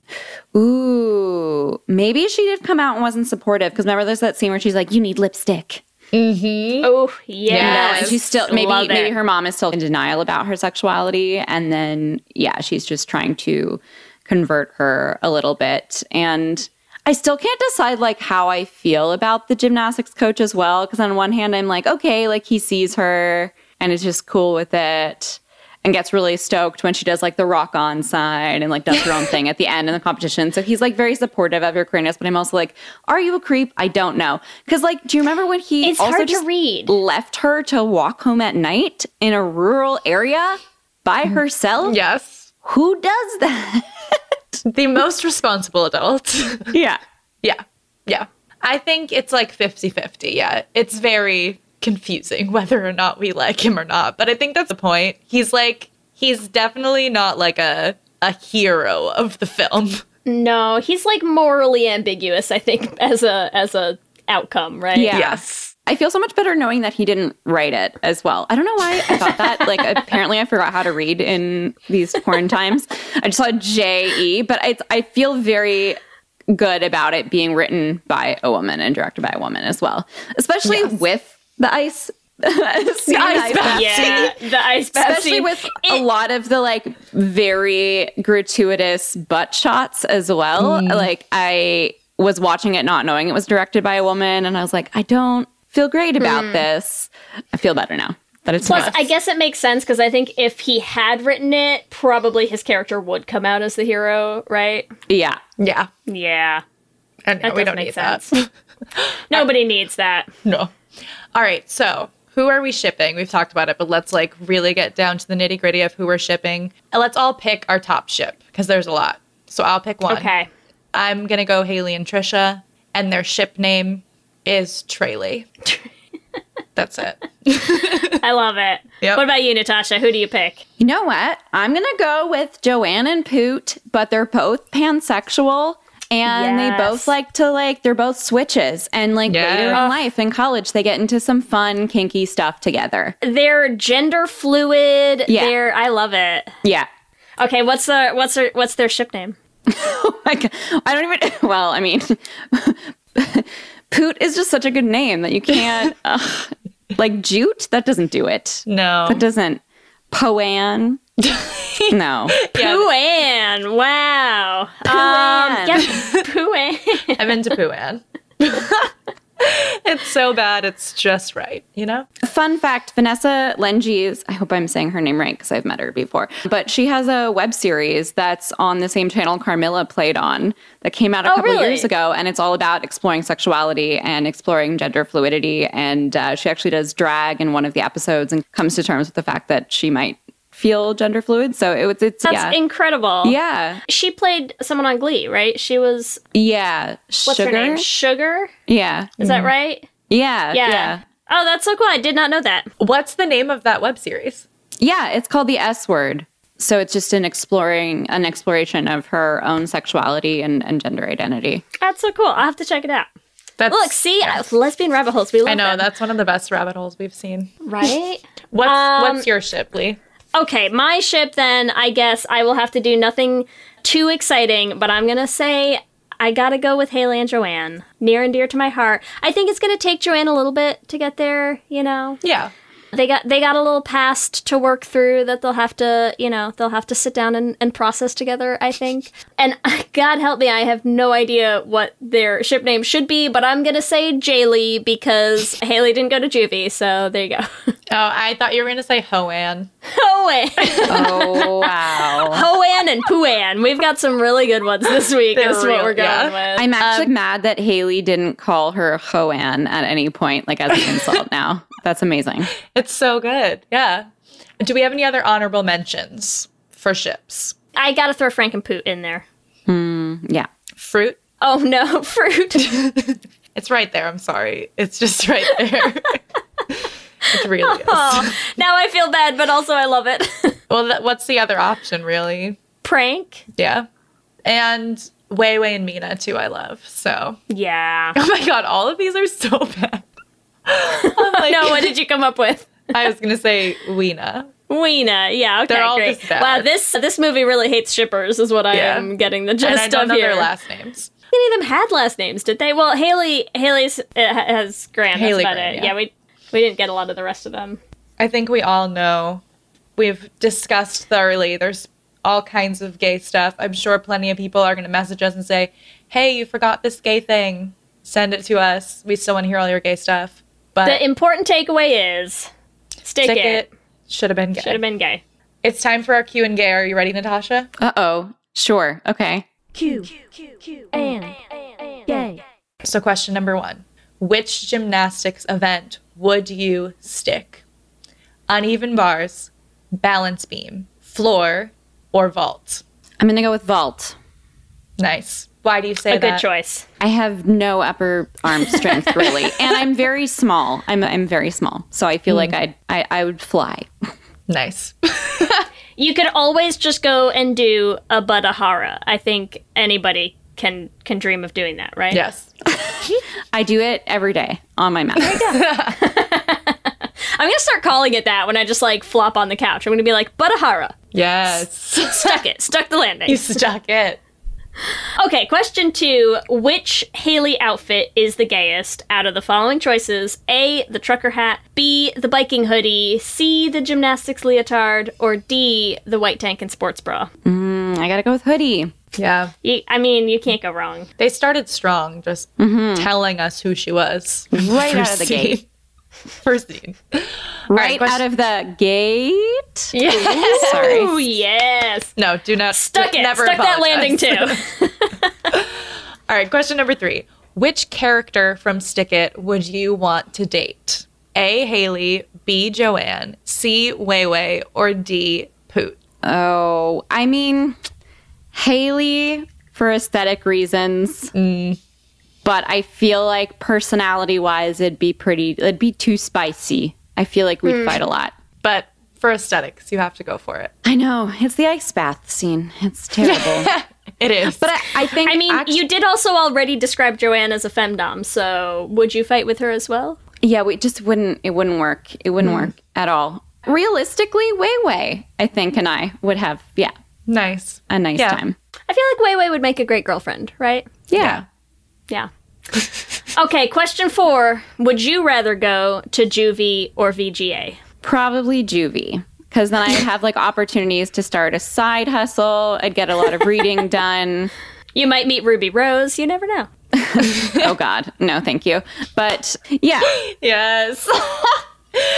Ooh, maybe she did come out and wasn't supportive because remember there's that scene where she's like, "You need lipstick." Mm-hmm. Oh, yeah. and she's still maybe Love maybe it. her mom is still in denial about her sexuality and then yeah she's just trying to convert her a little bit and i still can't decide like how i feel about the gymnastics coach as well because on one hand i'm like okay like he sees her and is just cool with it and gets really stoked when she does like the rock on side and like does her own thing at the end in the competition. So he's like very supportive of her queerness, but I'm also like, are you a creep? I don't know. Cause like, do you remember when he It's also hard to just read. left her to walk home at night in a rural area by mm-hmm. herself? Yes. Who does that? (laughs) The most responsible adult. yeah. yeah. Yeah. I think it's like 50 50. Yeah. It's very confusing (laughs) whether or not we like him or not. But I think that's the point. He's like, he's definitely not like a, a hero of the film. No, he's like morally ambiguous, I think, (laughs) as a as a outcome, right? Yeah. Yes. I feel so much better knowing that he didn't write it as well. I don't know why I thought that. like, (laughs) apparently, I forgot how to read in these porn times. I just saw J E, but I, I feel very good about it being written by a woman and directed by a woman as well, especially with the ice. scene, ice ice bath Yeah, the ice bath especially scene. with a lot of the like very gratuitous butt shots as well. Mm. Like I was watching it not knowing it was directed by a woman and I was like, I don't feel great about hmm. this. I feel better now. That it's Plus, not. I guess it makes sense because I think if he had written it, probably his character would come out as the hero, right? yeah. Yeah. Yeah, And that we don't make need sense. that. Nobody needs that. No. All right. So, who are we shipping? We've talked about it, but let's like really get down to the nitty gritty of who we're shipping. And let's all pick our top ship because there's a lot. So, I'll pick one. Okay. I'm going to go Haley and Trisha, and their ship name is Traley. (laughs) That's it. (laughs) I love it. Yep. What about you, Natasha? Who do you pick? You know what? I'm gonna go with Joanne and Poot, but they're both pansexual. And they both like to like they're both switches and like Yeah. later in life in college they get into some fun kinky stuff together. They're gender fluid. Yeah. They're I love it. Yeah. Okay, what's the what's their what's their ship name? (laughs) Oh like I don't even. (laughs) Well, I mean, (laughs) Poot is just such a good name that you can't. ugh. Uh, like Jute, that doesn't do it. No. That doesn't. Poan. (laughs) no. Pooan. Wow. Pooan. Um, yeah, Pooan. (laughs) I'm into Pooan. it's so bad, it's just right, you know? Fun fact Vanessa Lengies, I hope I'm saying her name right because I've met her before, but she has a web series that's on the same channel Carmilla played on that came out a Oh, couple really? years ago. And it's all about exploring sexuality and exploring gender fluidity. And uh, she actually does drag in one of the episodes and comes to terms with the fact that she might feel gender fluid. So it was, it's, That's yeah. incredible. Yeah. She played someone on Glee, right? She was Yeah. what's Sugar? her name? Sugar? Yeah. Is that right? Yeah. Yeah. Yeah. Oh, that's so cool. I did not know that. What's the name of that web series? Yeah, it's called the S word. So it's just an exploring an exploration of her own sexuality and, and gender identity. That's so cool. I'll have to check it out. That's, Look, see, uh, lesbian rabbit holes. We love I know, them. that's one of the best rabbit holes we've seen. right. (laughs) What's Um, what's your ship, Lee? Okay, my ship then, I guess I will have to do nothing too exciting, but I'm going to say I got to go with Haley and Joanne. Near and dear to my heart. I think it's to take Joanne a little bit to get there, you know. Yeah. They got they got a little past to work through that they'll have to, you know, they'll have to sit down and, and process together, I think. And (laughs) God help me, I have no idea what their ship name should be, but I'm gonna say Jaylee because Haley didn't go to juvie, so there you go. (laughs) Oh, I thought you were gonna say Hoan. Hoan. Oh (laughs) wow. Hoan and Pooan. We've got some really good ones this week. They're is what we're going yeah. with. I'm actually um, mad that Haley didn't call her Hoan at any point, like as an insult now. That's amazing. It's so good. Yeah. Do we have any other honorable mentions for ships? I gotta throw Frank and Poot in there. Hmm, yeah. Fruit? Oh no, (laughs) fruit. (laughs) It's right there. I'm sorry. It's just right there. (laughs) it really is. Aw, now I feel bad, but also I love it. Well, th- what's the other option, really? Prank. Yeah. And Wei Wei and Mina, too, I love. So, Yeah. oh my God, all of these are so bad. Like, no, what did you come up with? I was going to say Weena. Weena, yeah, okay, They're all great. just bad. Wow, this this movie really hates shippers, is what I Yeah. am getting the gist And I don't of know here. their last names. Any of them had last names, did they? Well, Haley Haley's uh, has Graham. Haley that's Graham, it. yeah. Yeah. we we didn't get a lot of the rest of them. I think we all know. We've discussed thoroughly. There's all kinds of gay stuff. I'm sure plenty of people are going to message us and say, "Hey, you forgot this gay thing. Send it to us. We still want to hear all your gay stuff." But the important takeaway is stick, stick it. it. Should have been gay. Should have been gay. It's time for our Q and gay. Are you ready, Natasha? Uh oh. Sure. Okay. Q and gay. So, question number one Which gymnastics event would you stick? Uneven bars, balance beam, floor, or vault? I'm going to go with vault. Nice. Why do you say that? A good choice. I have no upper arm strength really, (laughs) and I'm very small. I'm I'm very small, so I feel hmm. like I'd, I I would fly. Nice. (laughs) You could always just go and do a Budahara. I think anybody can can dream of doing that, right? yes. (laughs) I do it every day on my mat. I'm gonna start calling it that when I just like flop on the couch. I'm gonna be like Budahara. Yes. Stuck it. Stuck the landing. you stuck it. Okay, question two. Which Haley outfit is the gayest out of the following choices? A, the trucker hat, B, the biking hoodie, C, the gymnastics leotard, or D, the white tank and sports bra? Mm, I gotta go with hoodie. Yeah. You, I mean, you can't go wrong. They started strong, just telling us who she was. Right out of the scene. gate. (laughs) First scene. Right question- out of the gate. (laughs) Yeah. Sorry. Ooh, yes. No, do not. Stuck it. Never Stuck that landing too. (laughs) All right, question number three. Which character from Stick It would you want to date? A. Haley, B. Joanne, C. Wei Wei, or D. Poot? Oh, I mean, Haley for aesthetic reasons. Mm. But I feel like personality wise, it'd be pretty, it'd be too spicy. I feel like we'd hmm. fight a lot. But for aesthetics, you have to go for it. I know. It's the ice bath scene. It's terrible. (laughs) It is. but I, I think, I mean, act- you did also already describe Joanne as a femdom, so would you fight with her as well? yeah, we just wouldn't, it wouldn't work. It wouldn't hmm. work at all. Realistically, Wei Wei, I think, and I would have, yeah, nice. a nice Yeah. time. I feel like Wei Wei would make a great girlfriend, right? Yeah. Yeah. (laughs) okay, question four. Would you rather go to Juvie or VGA? Probably juvie. Because then I'd have like opportunities to start a side hustle. I'd get a lot of reading (laughs) done. You might meet Ruby Rose, you never know. (laughs) oh God, no, thank you. But yeah, (gasps) yes.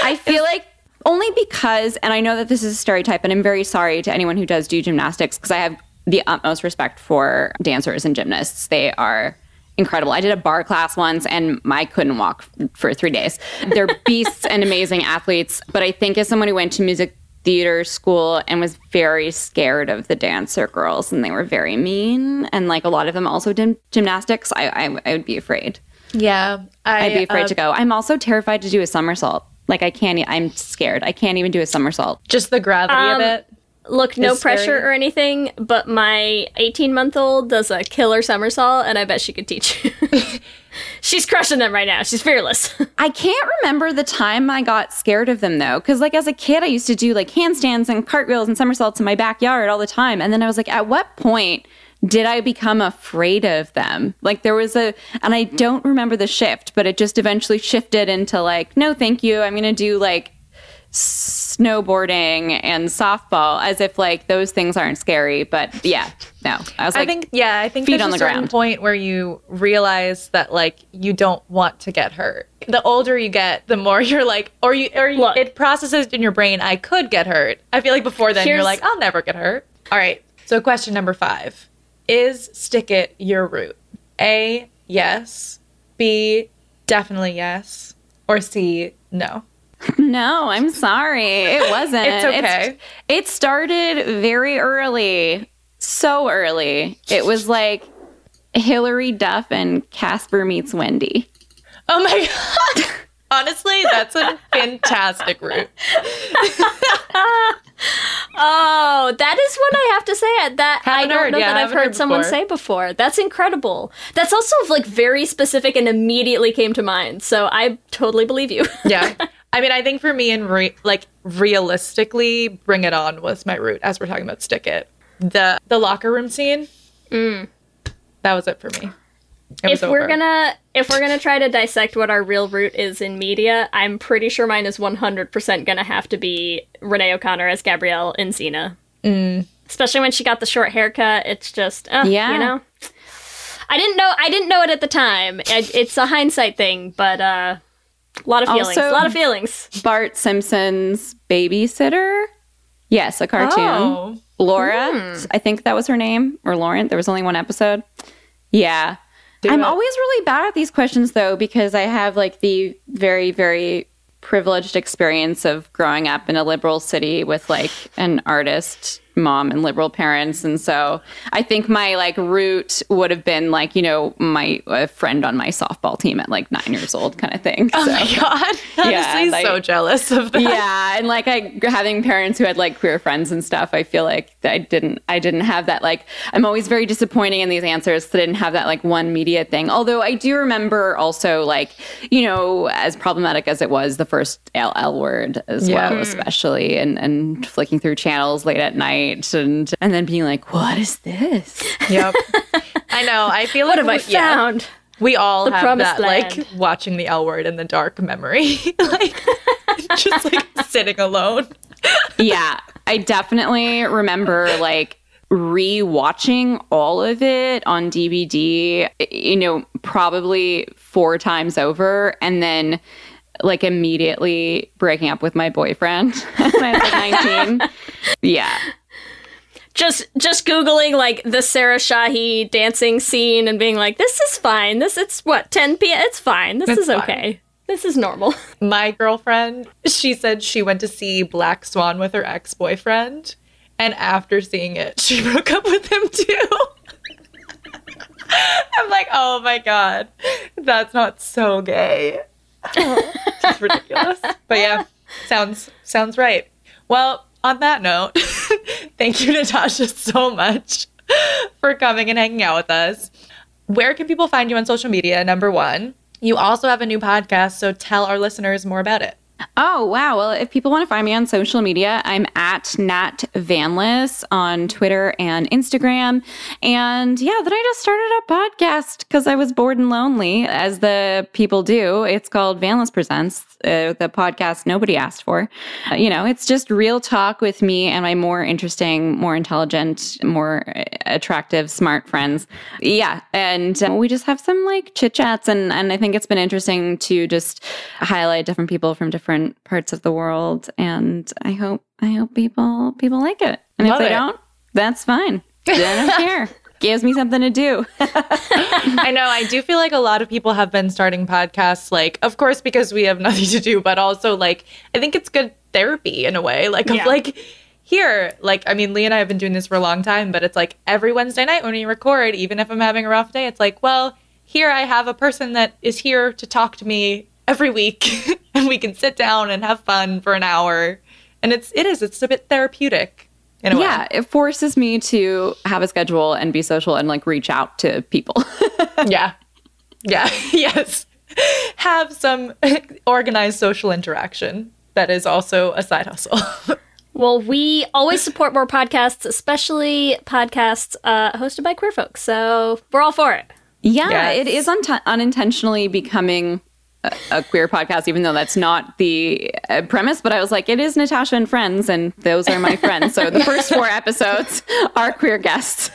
I feel like only because, and I know that this is a stereotype, and I'm very sorry to anyone who does do gymnastics because I have the utmost respect for dancers and gymnasts. They are incredible. I did a bar class once and I couldn't walk for three days. They're (laughs) beasts and amazing athletes. But I think as someone who went to music theater school and was very scared of the dancer girls and they were very mean and like a lot of them also did gymnastics, I, I, I would be afraid. Yeah. I, I'd be afraid uh, to go. I'm also terrified to do a somersault. Like I can't. I'm scared. I can't even do a somersault. Just the gravity Um, of it. Look, no scary. pressure or anything, but my 18 month old does a killer somersault, and I bet she could teach you. (laughs) (laughs) She's crushing them right now. She's fearless. (laughs) I can't remember the time I got scared of them though, because like as a kid, I used to do like handstands and cartwheels and somersaults in my backyard all the time, and then I was like, at what point? Did I become afraid of them? Like there was a, and I don't remember the shift, but it just eventually shifted into like, no, thank you. I'm gonna do like snowboarding and softball as if like those things aren't scary. But yeah, no, I was like, I think yeah, I think feet there's on a the certain ground. point where you realize that like you don't want to get hurt. The older you get, the more (laughs) you're like, or you or you, it processes in your brain, I could get hurt. I feel like before then you're Here's- like, I'll never get hurt. All right. So question number five: Is stick it your root? A yes. B definitely yes. Or C no. No, I'm sorry. It (laughs) wasn't. It's okay. it started very early. So early. It was like Hilary Duff and Casper meets Wendy. Oh my (laughs) god. Honestly, that's a fantastic route. (laughs) oh, that is what I have to say. That I Haven't don't heard, know yeah, that I've heard, heard someone say before. That's incredible. That's also like very specific and immediately came to mind. So I totally believe you. (laughs) yeah. (laughs) I mean, I think for me and re- like realistically, Bring It On was my route as we're talking about Stick It. The the locker room scene. Mm. That was it for me. It was if we're over. gonna if we're gonna try to dissect what our real root is in media, I'm pretty sure mine is 100% gonna have to be Renee O'Connor as Gabrielle in Xena. Mm. Especially when she got the short haircut, it's just uh, Yeah. you know. I didn't know I didn't know it at the time. I, it's a hindsight thing, but uh, a lot of feelings. Also- a lot of feelings. Bart Simpson's babysitter. Yes, a cartoon. Oh. Laura, Hmm. I think that was her name, or Lauren. There was only one episode. Yeah. I'm it. always really bad at these questions though, because I have like the very, very privileged experience of growing up in a liberal city with like an artist mom and liberal parents. And so I think my like route would have been like, you know, my a friend on my softball team at like nine years old kind of thing. (laughs) Oh So- my god! (laughs) Honestly, like- so jealous of that. yeah and like i having parents who had like queer friends and stuff i feel like i didn't i didn't have that like i'm always very disappointing in these answers i didn't have that like one media thing although i do remember also like you know as problematic as it was the first l, L word as Yeah. well hmm. especially and and flicking through channels late at night and and then being like what is this Yep. (laughs) I know. I feel What like have I we- yeah. found? We all The have promised that, like watching the L word in the dark memory, (laughs) like (laughs) just like sitting alone. yeah, I definitely remember like rewatching all of it on DVD, you know, probably four times over and then like immediately breaking up with my boyfriend when I was like 19. yeah. Just just googling like the Sarah Shahi dancing scene and being like, this is fine. This it's what 10 p.m. It's fine. This It's is fine. okay. This is normal. (laughs) My girlfriend, she said she went to see Black Swan with her ex boyfriend, and after seeing it, (laughs) she broke up with him too. (laughs) I'm like, oh my god, that's not so gay. it's ridiculous. But yeah, sounds sounds right. Well, on that note, (laughs) thank you, Natasha, so much for coming and hanging out with us. Where can people find you on social media? Number one. You also have a new podcast, so tell our listeners more about it. Oh, wow. Well, if people want to find me on social media, I'm at Nat Vanlis on Twitter and Instagram. And yeah, then I just started a podcast because I was bored and lonely, as the people do. It's called Vanlis Presents, uh, the podcast nobody asked for. Uh, you know, it's just real talk with me and my more interesting, more intelligent, more uh, attractive, smart friends. Yeah. And uh, we just have some like chit chats. And, and I think it's been interesting to just highlight different people from different parts of the world. And I hope, I hope people, people like it. And Love if they it. don't, that's fine. I don't (laughs) care. Gives me something to do. (laughs) I know. I do feel like a lot of people have been starting podcasts, like, of course, because we have (laughs) nothing to do, but also, like, I think it's good therapy in a way. Like, Yeah. of like, here, like, I mean, Lee and I have been doing this for a long time, but it's like every Wednesday night when we record, even if I'm having a rough day, it's like, well, here I have a person that is here to talk to me every week, (laughs) and we can sit down and have fun for an hour. And it's, it is, it's a bit therapeutic in a way. yeah, it forces me to have a schedule and be social and like reach out to people. (laughs) yeah. Yeah. (laughs) yes. Have some organized social interaction that is also a side hustle. Well, we always support more podcasts, especially podcasts uh, hosted by queer folks. So we're all for it. Yeah, Yes. it is un- unintentionally becoming a, a queer podcast, even though that's not the uh, premise. But I was like, it is Natasha and friends, and those are my friends. So the first four (laughs) episodes are queer guests.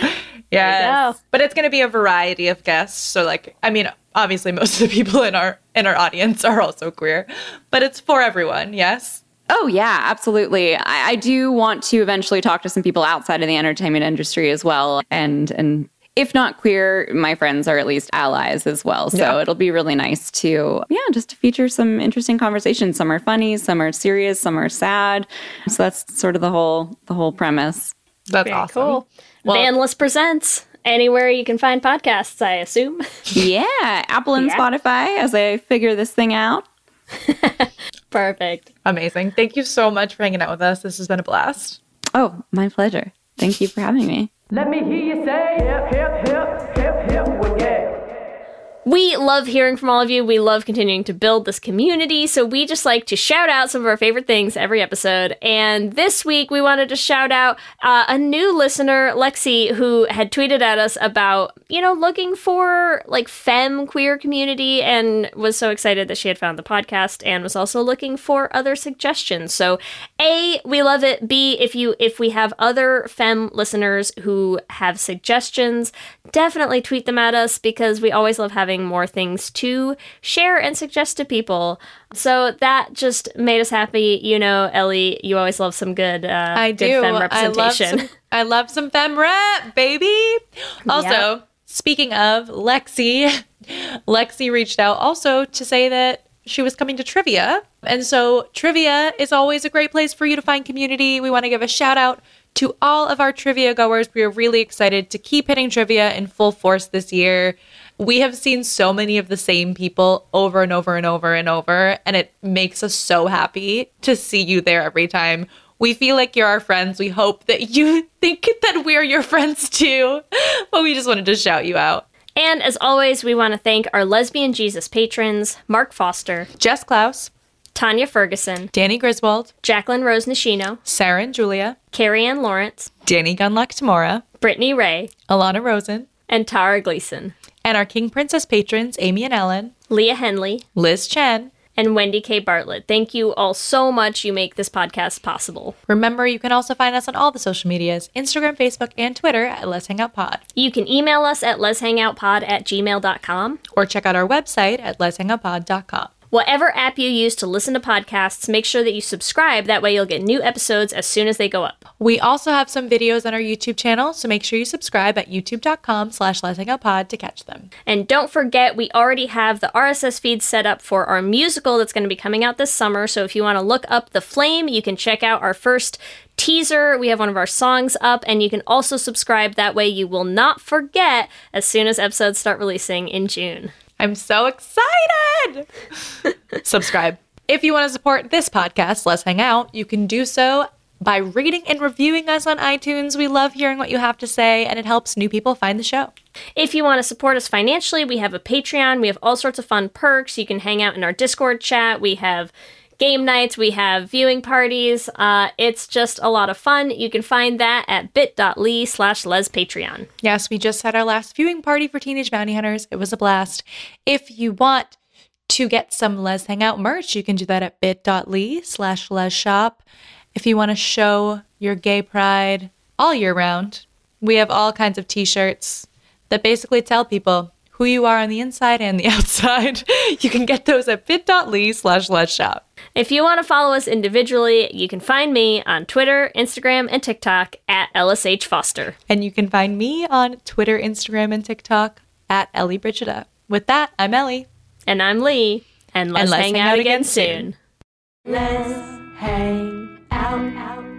(laughs) yes. But it's going to be a variety of guests. So like, I mean, obviously most of the people in our in our audience are also queer, but it's for everyone. Yes. Oh yeah, absolutely. I, I do want to eventually talk to some people outside of the entertainment industry as well, and and if not queer, my friends are at least allies as well. So Yeah. it'll be really nice to yeah, just to feature some interesting conversations. Some are funny, some are serious, some are sad. So that's sort of the whole the whole premise. That's Very awesome. cool. Well- Vanlis presents anywhere you can find podcasts. I assume. (laughs) Yeah, Apple and Yeah. Spotify as I figure this thing out. (laughs) Perfect. Amazing. Thank you so much for hanging out with us. This has been a blast. Oh, my pleasure. Thank you for having me. Let me hear you say hip, hip, hip. We love hearing from all of you. We love continuing to build this community. So we just like to shout out some of our favorite things every episode. And this week we wanted to shout out uh, a new listener, Lexi, who had tweeted at us about, you know, looking for like femme queer community and was so excited that she had found the podcast and was also looking for other suggestions. So A, we love it. B, if you if we have other femme listeners who have suggestions, definitely tweet them at us because we always love having more things to share and suggest to people. So that just made us happy. You know, Ellie, you always love some good uh I good do. femme I love representation. some, I love some femme rep, baby. Also, Yep. speaking of Lexi, (laughs) Lexi reached out also to say that she was coming to trivia. And so trivia is always a great place for you to find community. We want to give a shout out to all of our trivia goers. We are really excited to keep hitting trivia in full force this year. We have seen so many of the same people over and over and over and over, and it makes us so happy to see you there every time. We feel like you're our friends. We hope that you (laughs) think that we're your friends too, but we just wanted to shout you out. And as always, we want to thank our lesbian Jesus patrons, Mark Foster, Jess Klaus, Tanya Ferguson, Danny Griswold, Jacqueline Rose Nishino, Sarah and Julia, Carrie Ann Lawrence, Danny Gunluck Tamora, Brittany Ray, Alana Rosen, and Tara Gleason, and our King Princess patrons, Amy and Ellen, Leah Henley, Liz Chen, and Wendy K. Bartlett. Thank you all so much. You make this podcast possible. Remember, you can also find us on all the social medias Instagram, Facebook, and Twitter at Lez Hang Out Pod. You can email us at lezhangoutpod at gmail.com. Or check out our website at lezhangoutpod.com. Whatever app you use to listen to podcasts, make sure that you subscribe. That way you'll get new episodes as soon as they go up. We also have some videos on our YouTube channel, so make sure you subscribe at youtube.com slash Lez Hang Out Pod to catch them. And don't forget, we already have the RSS feed set up for our musical that's going to be coming out this summer. So if you want to look up The Flame, you can check out our first teaser. We have one of our songs up, and you can also subscribe. That way you will not forget as soon as episodes start releasing in June. I'm so excited! (laughs) Subscribe. If you want to support this podcast, Lez Hang Out, you can do so by rating and reviewing us on iTunes. We love hearing what you have to say, and it helps new people find the show. If you want to support us financially, we have a Patreon. We have all sorts of fun perks. You can hang out in our Discord chat. We have game nights, we have viewing parties. Uh, it's just a lot of fun. You can find that at bit.ly slash lezpatreon. Yes, we just had our last viewing party for Teenage Bounty Hunters. It was a blast. If you want to get some Lez Hang Out merch, you can do that at bit.ly slash Lez Shop. If you want to show your gay pride all year round, we have all kinds of t-shirts that basically tell people who you are on the inside and the (laughs) outside. you can get those at bit.ly slash Lez Shop. If you want to follow us individually, you can find me on Twitter, Instagram, and TikTok at LSH Foster. And you can find me on Twitter, Instagram, and TikTok at Ellie Brigida. With that, I'm Ellie. And I'm Leigh. And let's, let's hang, out, again soon. Let's hang out.